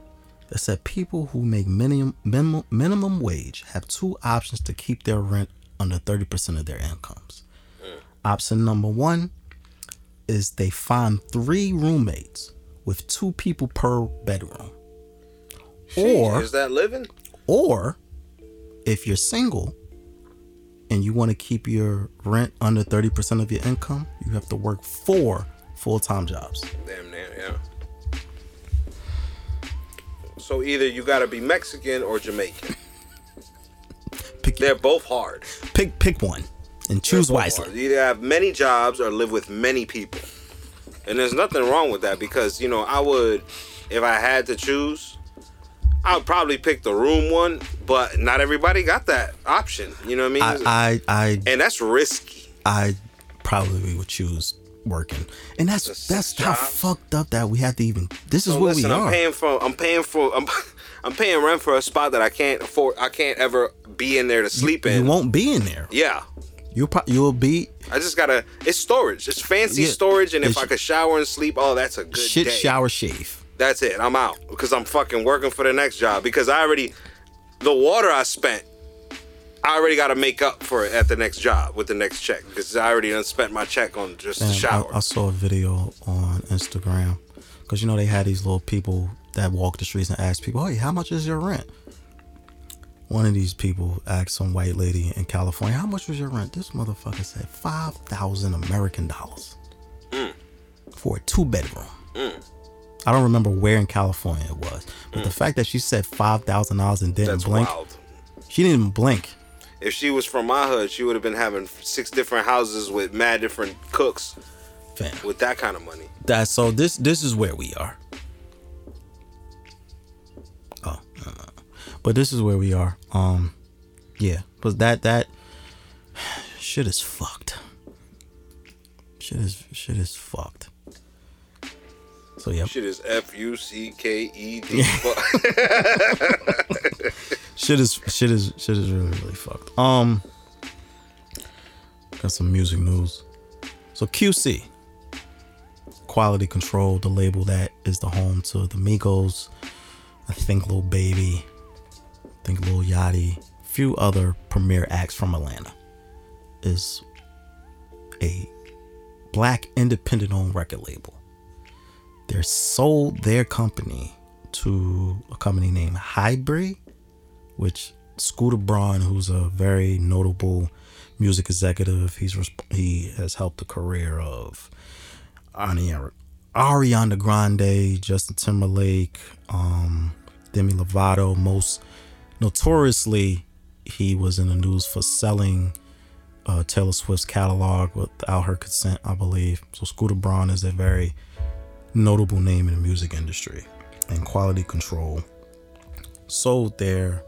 that said people who make minimum minimum, minimum wage have two options to keep their rent under 30% of their incomes. Mm. Option number one is they find three roommates with two people per bedroom. Jeez, Or is that living? or if you're single and you want to keep your rent under 30% of your income, you have to work four full-time jobs. Damn So either you gotta be Mexican or Jamaican. [LAUGHS] Pick They're both hard. pick pick one and choose They're wisely. hard. You either have many jobs or live with many people. And there's nothing wrong with that because, you know, I would, if I had to choose, I would probably pick the room one, but not everybody got that option. You know what I mean? I I I and that's risky. I probably would choose working. And that's The that's how fucked up that we have to even this is So where listen, we I'm paying for I'm paying for I'm [LAUGHS] I'm paying rent for a spot that I can't afford I can't ever be in there to sleep you in. You won't be in there. yeah. You pro- you'll be I just gotta it's storage. It's fancy Yeah, storage and if I could shower and sleep, oh that's a good shit day. shower shave. That's it. I'm out because I'm fucking working for the next job because I already the water I spent. I already got to make up for it at the next job with the next check because I already done spent my check on just the shower. I, I saw a video on Instagram because you know they had these little people that walk the streets and ask people, "Hey, how much is your rent?" One of these people asked some white lady in California, "How much was your rent?" This motherfucker said five thousand American dollars hmm. for a two bedroom. Hmm. I don't remember where in California it was, but the hmm. fact that she said five thousand dollars and didn't That's blink, wild. she didn't even blink. If she was from my hood, she would have been having six different houses with mad different cooks Fam. with that kind of money. That so this this is where we are. Oh, but this is where we are. Um, yeah, but that that [SIGHS] shit is fucked. Shit is shit is fucked. So yeah, Shit is F U C K E D. [LAUGHS] [LAUGHS] shit is shit is shit is really really fucked. Um, got some music news. So QC, Quality Control, the label that is the home to the Migos, I think Lil Baby, I think Lil Yachty, few other premier acts from Atlanta, is a black independent owned record label. They sold their company to a company named Highbury, which Scooter Braun, who's a very notable music executive, he's he has helped the career of Ariana, Ariana Grande, Justin Timberlake, um, Demi Lovato. Most notoriously, he was in the news for selling uh, Taylor Swift's catalog without her consent, I believe. So Scooter Braun is a very notable name in the music industry and quality control sold their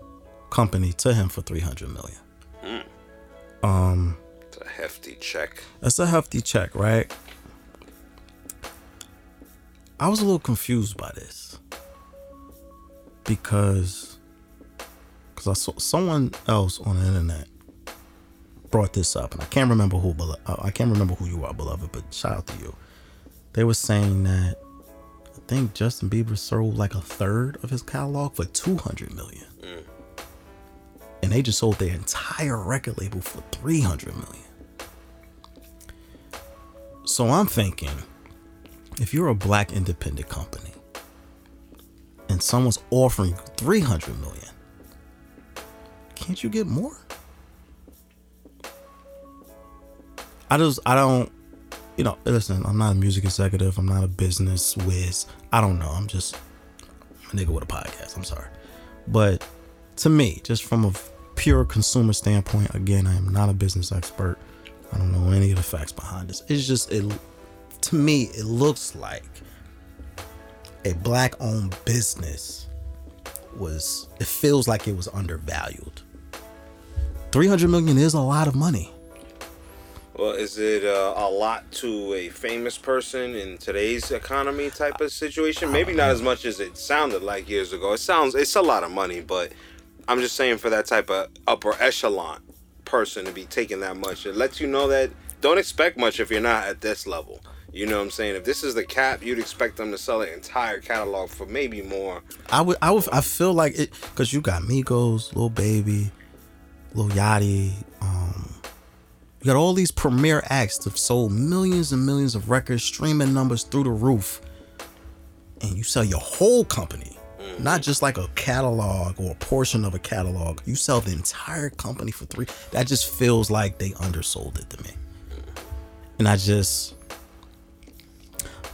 company to him for 300 million um It's a hefty check. that's a hefty check right i was a little confused by this because because i saw someone else on the internet brought this up, and I can't remember who. uh, I can't remember who you are, beloved. But shout out to you. They were saying that I think Justin Bieber sold like a third of his catalog for two hundred million, mm. and they just sold their entire record label for three hundred million. So I'm thinking, if you're a black independent company and someone's offering you 300 million, can't you get more? I just, I don't, you know, listen, I'm not a music executive. I'm not a business whiz. I don't know. I'm just a nigga with a podcast. I'm sorry. But to me, just from a pure consumer standpoint, again, I am not a business expert. I don't know any of the facts behind this. It's just, it, to me, it looks like a black owned business was it feels like it was undervalued 300 million is a lot of money Well, is it uh, a lot to a famous person in today's economy type of situation? Maybe not as much as it sounded like years ago. It sounds it's a lot of money, but I'm just saying for that type of upper echelon person to be taking that much, it lets you know that don't expect much if you're not at this level. You know what I'm saying? If this is the cap, you'd expect them to sell an entire catalog for maybe more. i would i would i feel like it because you got migos Lil Baby Lil Yachty, um you got all these premier acts that have sold millions and millions of records streaming numbers through the roof. And you sell your whole company mm-hmm. not just like a catalog or a portion of a catalog. You sell the entire company for three. That just feels like they undersold it to me. And i just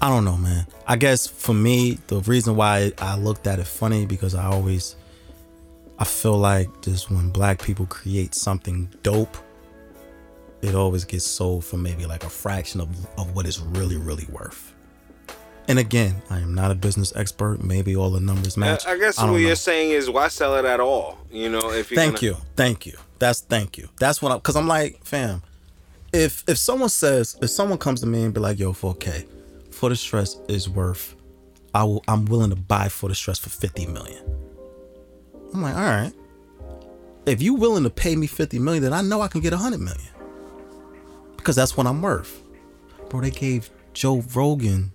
i don't know man. I guess for me the reason why i looked at it funny because i always i feel like just when black people create something dope it always gets sold for maybe like a fraction of, of what it's really really worth. And again i am not a business expert. Maybe all the numbers I, match. I guess don't what know. you're saying is why sell it at all? You know, if you're thank gonna- you. Thank you. That's thank you. That's what i'm because i'm like fam if if someone says if someone comes to me and be like yo 4k for the stress is worth i will i'm willing to buy for the stress for 50 million. I'm like all right. If you willing to pay me 50 million then i know i can get 100 million because that's what i'm worth bro they gave joe rogan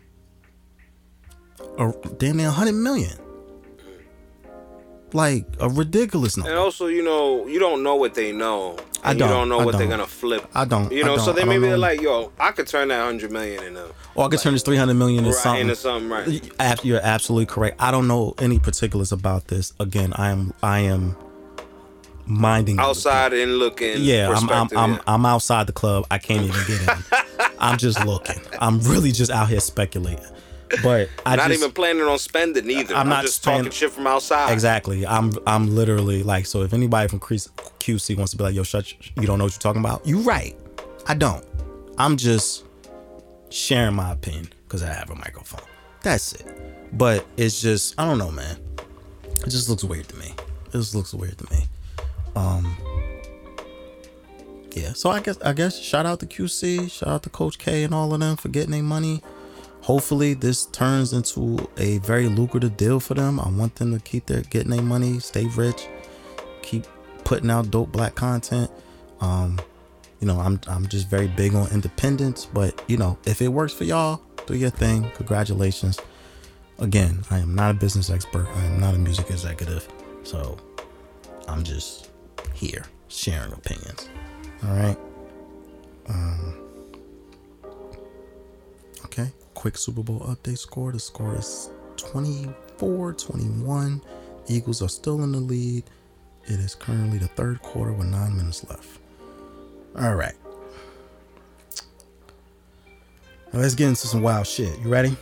a damn near 100 million like a ridiculous number And also, you know, you don't know what they know. I don't. You don't know I what they're gonna flip. I don't. You know, so don't. they I don't maybe they're like, yo, I could turn that hundred million into Or I could turn this 300 million into right, something. into something right. You're absolutely correct. I don't know any particulars about this. Again, I am I am minding outside and looking. Yeah, I'm I'm I'm, yeah. I'm outside the club. I can't even get in. [LAUGHS] I'm just looking. I'm really just out here speculating. But I just not just, even planning on spending either. I'm I'm, not just spend- talking shit from outside. Exactly. I'm I'm literally like so. If anybody from QC wants to be like, "Yo, shut, you don't know what you're talking about," you right. I don't. I'm just sharing my opinion because I have a microphone. That's it. But it's just I don't know, man. It just looks weird to me. It just looks weird to me. Um. Yeah. So I guess I guess shout out to QC, shout out to Coach K and all of them for getting their money hopefully this turns into a very lucrative deal for them. I want them to keep their getting their money, stay rich, keep putting out dope black content. Um, you know, I'm I'm just very big on independence, but you know, if it works for y'all, do your thing. Congratulations. Again, I am not a business expert. I am not a music executive. So I'm just here sharing opinions. All right. Um, Okay, quick Super Bowl update score. The score is 24 21. Eagles are still in the lead. It is currently the third quarter with nine minutes left. All right. Now let's get into some wild shit. You ready?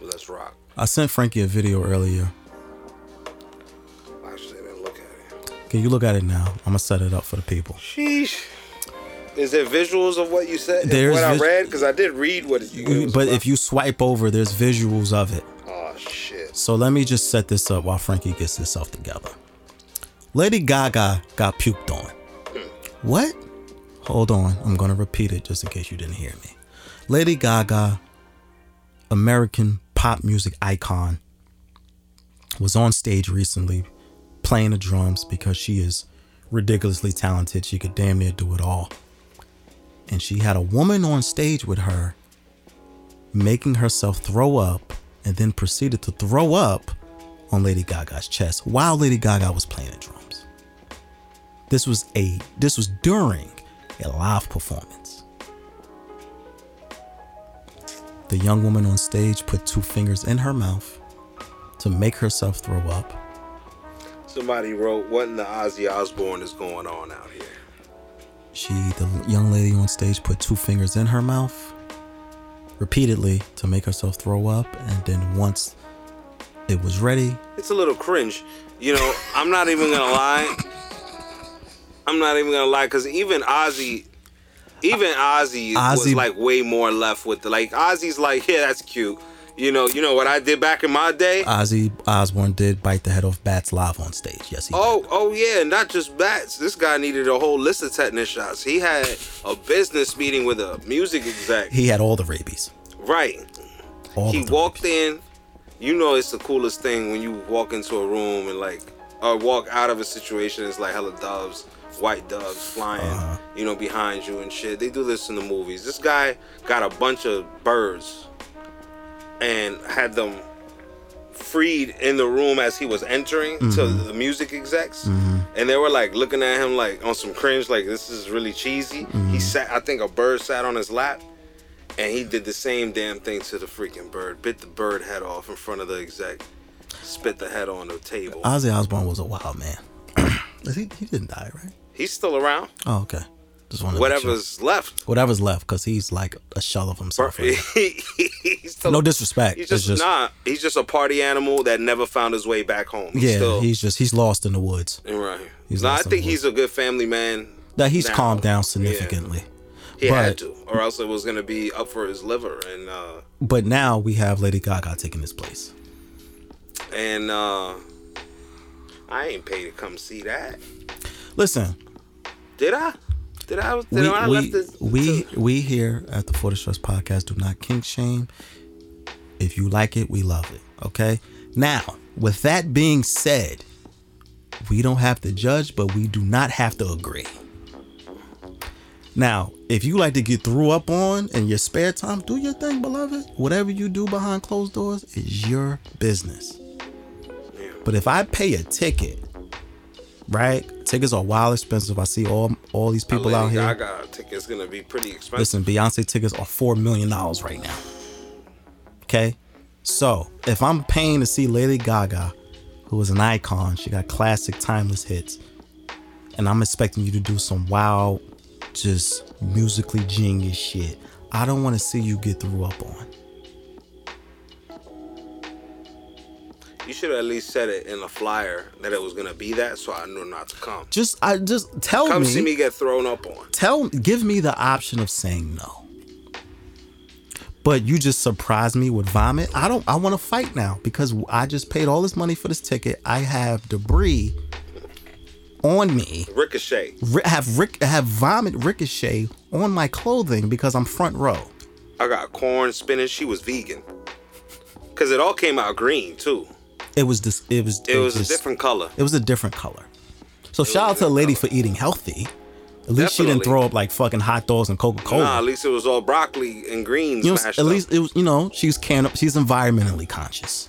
Let's rock. I sent Frankie a video earlier. Can you look at it now? I'm gonna set it up for the people. Sheesh. Is there visuals of what you said? There's what I vis- read? Because I did read what it, it But about. if you swipe over, there's visuals of it. Oh shit. So let me just set this up while Frankie gets himself together. Lady Gaga got puked on. Hmm. What? Hold on. I'm going to repeat it just in case you didn't hear me. Lady Gaga, American pop music icon, was on stage recently playing the drums because she is ridiculously talented. She could damn near do it all. And she had a woman on stage with her making herself throw up and then proceeded to throw up on Lady Gaga's chest while Lady Gaga was playing the drums. This was a this was during a live performance. The young woman on stage put two fingers in her mouth to make herself throw up. Somebody wrote, "What in the Ozzy Osbourne is going on out here?" She, the young lady on stage, put two fingers in her mouth repeatedly to make herself throw up, and then once it was ready, It's a little cringe. You know, I'm not even gonna lie. I'm not even gonna lie, cause even Ozzy, even Ozzy, Ozzy was like way more left with the like. Ozzy's like, yeah, that's cute. You know, you know what I did back in my day. Ozzy Osbourne did bite the head off bats live on stage. Yes, he did. Oh, oh yeah, not just bats. This guy needed a whole list of tetanus shots. He had a business meeting with a music exec. He had all the rabies. Right. All he walked rabies. in. You know, it's the coolest thing when you walk into a room and like, or walk out of a situation. It's like hella doves, white doves flying, Uh-huh. you know, behind you and shit. They do this in the movies. This guy got a bunch of birds and had them freed in the room as he was entering to Mm-hmm. the music execs and they were like looking at him like on some cringe like this is really cheesy Mm-hmm. he sat i think a bird sat on his lap and he did the same damn thing to the freaking bird bit the bird head off in front of the exec spit the head on the table Ozzy Osbourne was a wild man. [CLEARS THROAT] he, he didn't die, right? he's still around Oh, okay. Just want to Whatever. whatever's left Whatever's left, because he's like a shell of himself. [LAUGHS] right still No disrespect. he's It's just, nah he's just a party animal that never found his way back home he's yeah, still, he's just he's lost in the woods. right he's no i think he's a good family man That he's now. calmed down Yeah. significantly. He had to, or else it was gonna be up for his liver, and uh, But now we have Lady Gaga taking his place. and uh, I ain't paid to come see that. Listen, Did I? Did I? Did we I we this? we, we here at the For the Stress podcast do not kink shame. If you like it, we love it. Okay. Now, with that being said, we don't have to judge, but we do not have to agree. Now, if you like to get threw up on in your spare time, do your thing, beloved. Whatever you do behind closed doors is your business. But if I pay a ticket, right? Tickets are wild expensive. I see all all these people Lady out here. Gaga ticket's gonna be pretty expensive. Listen, Beyonce tickets are four million dollars right now. Okay, so if I'm paying to see Lady Gaga, who is an icon, she got classic, timeless hits, and I'm expecting you to do some wild, just musically genius shit. I don't want to see you get threw up on. You should have at least said it in the flyer that it was gonna be that, so I knew not to come. Just, I just tell Come me, Come see me get thrown up on. tell, give me the option of saying no. But you just surprised me with vomit. I don't. I want to fight now because I just paid all this money for this ticket. I have debris on me. Ricochet. Ri- Have ric- have vomit ricochet on my clothing because I'm front row. I got corn, spinach. She was vegan. Cause it all came out green too. It was this. It was. It was a different color. It was a different color. So shout out to the lady for eating healthy. At least she didn't throw up like fucking hot dogs and Coca Cola. Nah, at least it was all broccoli and greens you know, at up. least it was. You know, she's can. She's environmentally conscious.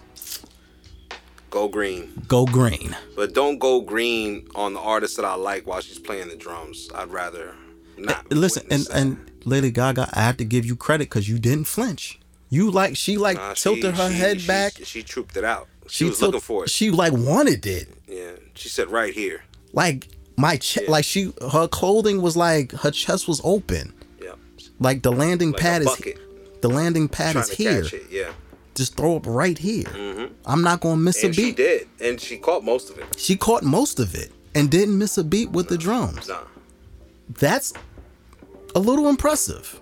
Go green. Go green. But don't go green on the artist that I like while she's playing the drums. I'd rather not. Listen, and that. and Lady Gaga, I have to give you credit because you didn't flinch. You like she like Nah, tilted she- her she- head she- back. She trooped it out. She, was tilt- looking for it. She like wanted it. yeah, she said right here. Like my chest, like she her clothing was like her chest was open. Yeah, Like the landing like pad is the landing pad is here. Yeah, Just throw up right here. Mm-hmm. I'm not gonna miss and a beat. she did, and she caught most of it. She caught most of it and didn't miss a beat with the drums. Nah, That's a little impressive.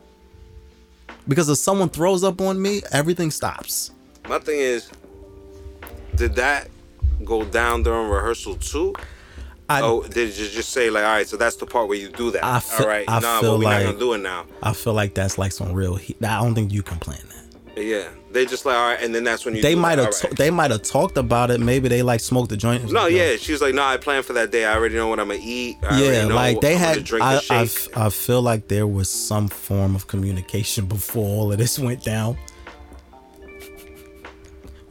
Because if someone throws up on me, everything stops. my thing is, did that go down during rehearsal too? I oh, did you just say like, all right, so that's the part where you do that? I feel- all right, I nah, feel but we're like- not gonna do it now. I feel like that's like some real. Heat. I don't think you can plan that. Yeah, they just like all right, and then that's when you. They might have All right. they might have talked about it. Maybe they like smoked the joint. No, like, yeah, she was like, no, I planned for that day. I already know what I'm gonna eat. I yeah, know like they had. drink I, I, I feel like there was some form of communication [LAUGHS] before all of this went down.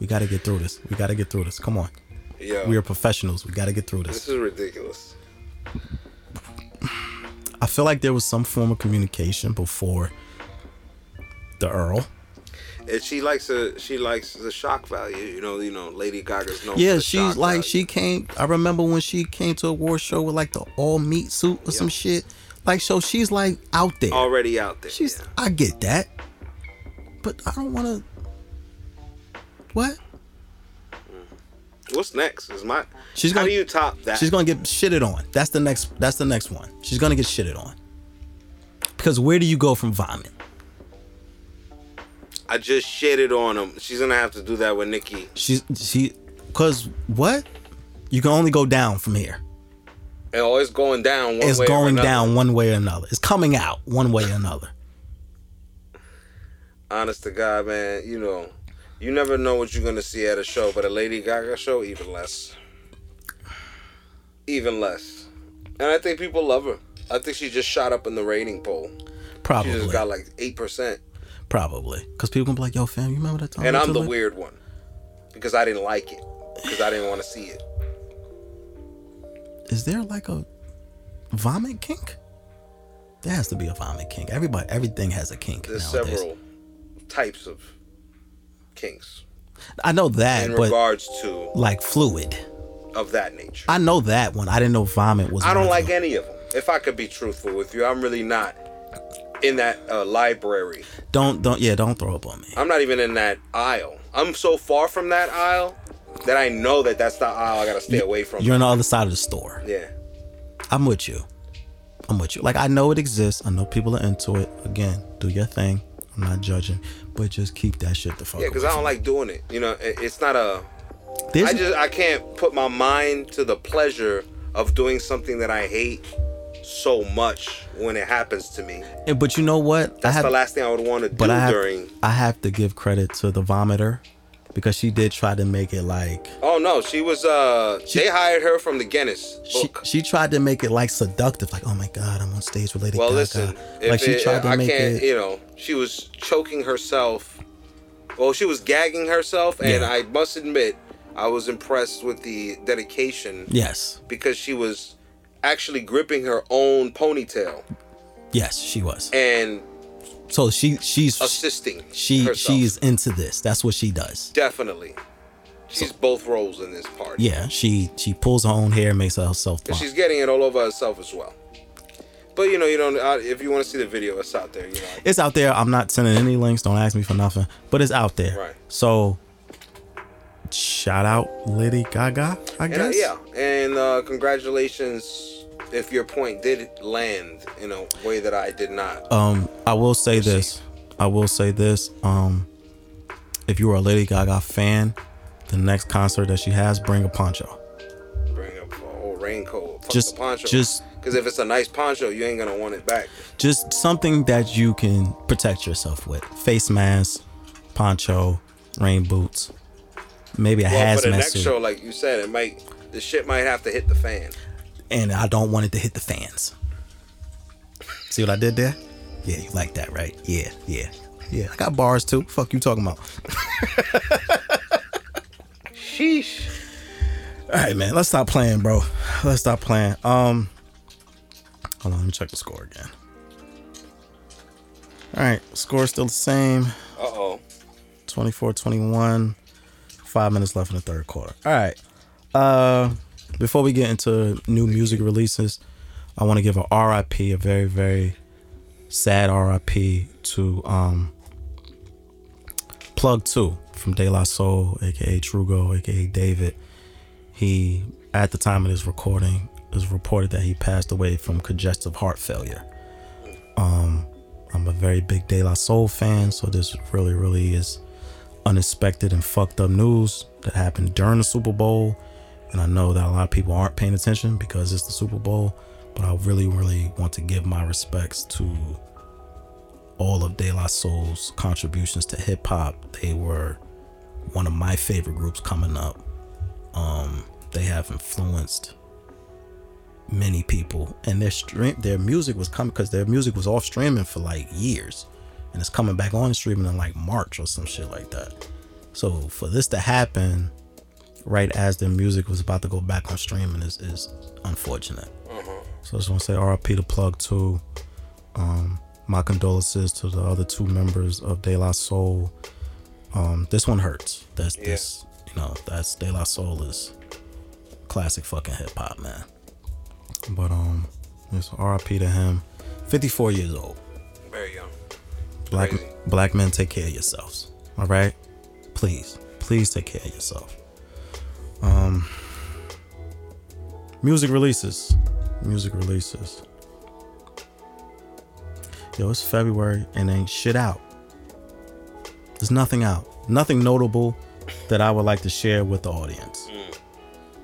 We got to get through this. We got to get through this. Come on, yeah, we are professionals. We got to get through this this. is ridiculous. I feel like there was some form of communication before the Earl. And she likes a she likes the shock value. You know, you know, Lady Gaga's known. Yeah, she's like value. she came. I remember when she came to a award show with like the all meat suit or some shit. Like, so she's like out there. already out there. She's. yeah. I get that, but I don't want to. What? What's next? Is my She's how gonna- do you top that? She's gonna get shitted on. That's the next. That's the next one. She's gonna get shitted on. Because where do you go from vomit? I just shitted on him. She's gonna have to do that with Nikki. She's she. Cause what? You can only go down from here. And always going down one it's way going down one way or another. It's coming out one way or another. Honest to God, man, you know, you never know what you're gonna see at a show, but a Lady Gaga show, even less. Even less. And I think people love her. I think she just shot up in the rating poll. Probably. She just got like eight percent. Probably. Because people can be like, yo, fam, you remember that time? And I'm the it?" weird one. Because I didn't like it. Because I didn't want to see it. Is there like a vomit kink? There has to be a vomit kink. Everybody, everything has a kink There's nowadays. several types of kinks I know that, in regards to like fluid. of that nature. I know that one. I didn't know vomit was. I don't like any of them. If I could be truthful with you, I'm really not in that uh, library. Don't don't yeah. Don't throw up on me. I'm not even in that aisle. I'm so far from that aisle that I know that that's the aisle I gotta stay away from. You're on the other side of the store. yeah, I'm with you. I'm with you. Like I know it exists. I know people are into it. Again, do your thing. I'm not judging, but just keep that shit the fuck. yeah, because I don't like doing it. You know, it's not a. There's- I just I can't put my mind to the pleasure of doing something that I hate so much when it happens to me. Yeah, but you know what? That's have, the last thing I would want to do but I have, during. I have to give credit to the vomiter because she did try to make it like Oh no, she was. uh They hired her from the Guinness she, book. she tried to make it like seductive, like oh my god, I'm on stage Lady Well, Gaga. listen, like she it- tried to I make can't, it. you know, she was choking herself. Well, she was gagging herself, and Yeah. I must admit, I was impressed with the dedication Yes, because she was actually gripping her own ponytail yes, she was. and So she she's assisting. she herself. she's into this. That's what she does. definitely. She's both roles in this part. Yeah, she she pulls her own hair, and makes herself. And she's getting it all over herself as well. But you know, you don't. Uh, if you want to see the video, it's out there. You know, It's out there. I'm not sending any links. Don't ask me for nothing. But it's out there. Right. So shout out Lady Gaga. I And uh, guess. yeah, and uh, congratulations if your point did land in a way that I did not. Um, I will say this. I will say this. Um, if you are a Lady Gaga fan, the next concert that she has, bring a poncho. Bring a whole raincoat, Just- poncho. just- because if it's a nice poncho, you ain't gonna want it back. Just something that you can protect yourself with. Face mask, poncho, rain boots, maybe a Well, for the next suit. show, like you said, it might the shit might have to hit the fan. And I don't want it to hit the fans. See what I did there? Yeah, you like that, right? Yeah, yeah, yeah. I got bars too. Fuck you talking about? [LAUGHS] Sheesh. All right, man. Let's stop playing, bro. Let's stop playing. Um, hold on. Let me check the score again. All right, score still the same. Uh oh. 24-21. Five minutes left in the third quarter. All right. Uh, before we get into new music releases, I want to give a RIP, a very very sad RIP to um Plug Two from De La Soul, aka Trugoy, aka David. He at the time of this recording was reported that he passed away from congestive heart failure. Um, I'm a very big De La Soul fan, so this really really is unexpected and fucked up news that happened during the Super Bowl. And I know that a lot of people aren't paying attention because it's the Super Bowl, but I really, really want to give my respects to all of De La Soul's contributions to hip hop. They were one of my favorite groups coming up. Um, they have influenced many people, and their stream, their music was coming because their music was off streaming for like years, and it's coming back on streaming in like March or some shit like that. So for this to happen right as their music was about to go back on streaming is, is unfortunate. So I just want to say RIP to Plug 2. Um, my condolences to the other two members of De La Soul. Um, this one hurts. That's Yeah. this, you know, that's De La Soul is classic fucking hip hop, man. But um, it's RIP to him. 54 years old. Very young. Black Crazy. black men, take care of yourselves. All right, please, please take care of yourself. Um, music releases, music releases. Yo, it's February and ain't shit out. There's nothing out, nothing notable that I would like to share with the audience.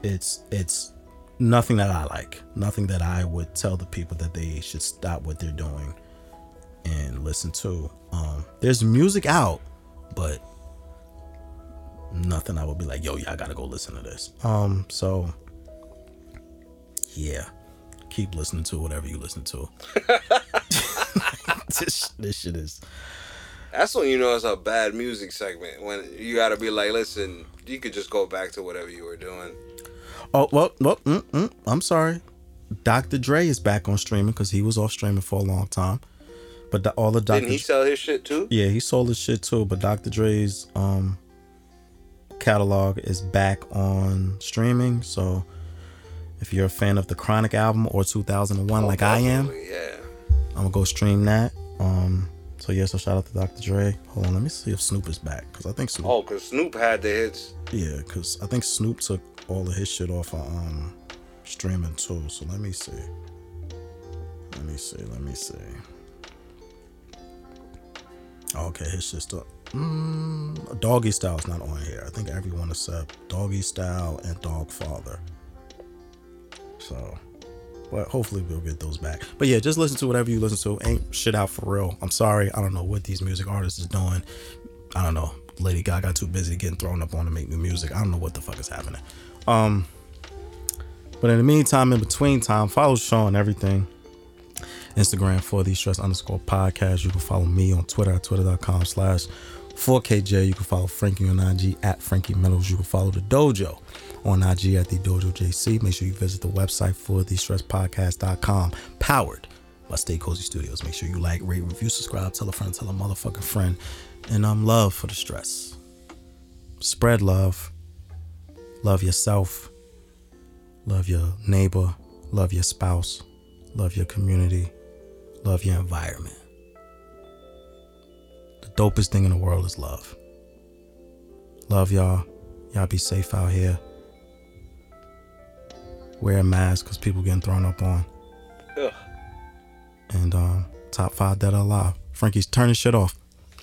It's it's nothing that I like, nothing that I would tell the people that they should stop what they're doing and listen to. Um, there's music out, but nothing I would be like, yo, y'all gotta go listen to this. Um, so yeah, keep listening to whatever you listen to. [LAUGHS] this, this shit is That's when you know it's a bad music segment. When you got to be like, listen, you could just go back to whatever you were doing. Oh well, well mm, mm, I'm sorry. Dr. Dre is back on streaming because he was off streaming for a long time. But the, all the Dr. Didn't he sell his shit too? Yeah, he sold his shit too, but Dr. Dre's um catalog is back on streaming. So if you're a fan of the Chronic album or 2001 like I am, Oh, Yeah. I'm gonna go stream that. Um so yeah, so shout out to Dr. Dre. Hold on, let me see if Snoop is back cause I think Snoop Oh, cause Snoop had the hits. yeah, cause I think Snoop took all of his shit off of um streaming too. So let me see. Let me see. Let me see. Okay, his shit's still. Mm, Doggy is not on here. I think everyone except Doggy Style and Dog Father. So, but hopefully we'll get those back. But yeah, just listen to whatever you listen to. Ain't shit out for real. I'm sorry. I don't know what these music artists is doing. I don't know. Lady Gaga too busy getting thrown up on to make new music. I don't know what the fuck is happening. Um, but in the meantime, in between time, follow on everything. Instagram for the stress underscore podcast. You can follow me on Twitter at twitter.com slash 4KJ. You can follow Frankie on IG at Frankie Meadows. You can follow the dojo on IG at the dojo JC. Make sure you visit the website for the stresspodcast.com, powered by Stay Cozy Studios. Make sure you like, rate, review, subscribe, tell a friend, tell a motherfucking friend. And um, love for the stress. Spread love. Love yourself. Love your neighbor. Love your spouse. Love your community. Love your environment. The dopest thing in the world is love. Love y'all. Y'all be safe out here. Wear a mask because people getting thrown up on. Ugh, And um, top five dead or alive. Frankie's turning shit off.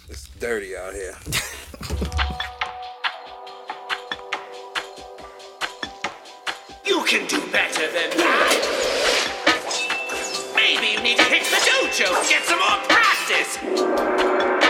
it's dirty out here. [LAUGHS] You can do better than that. Maybe you need to hit the dojo and get some more practice.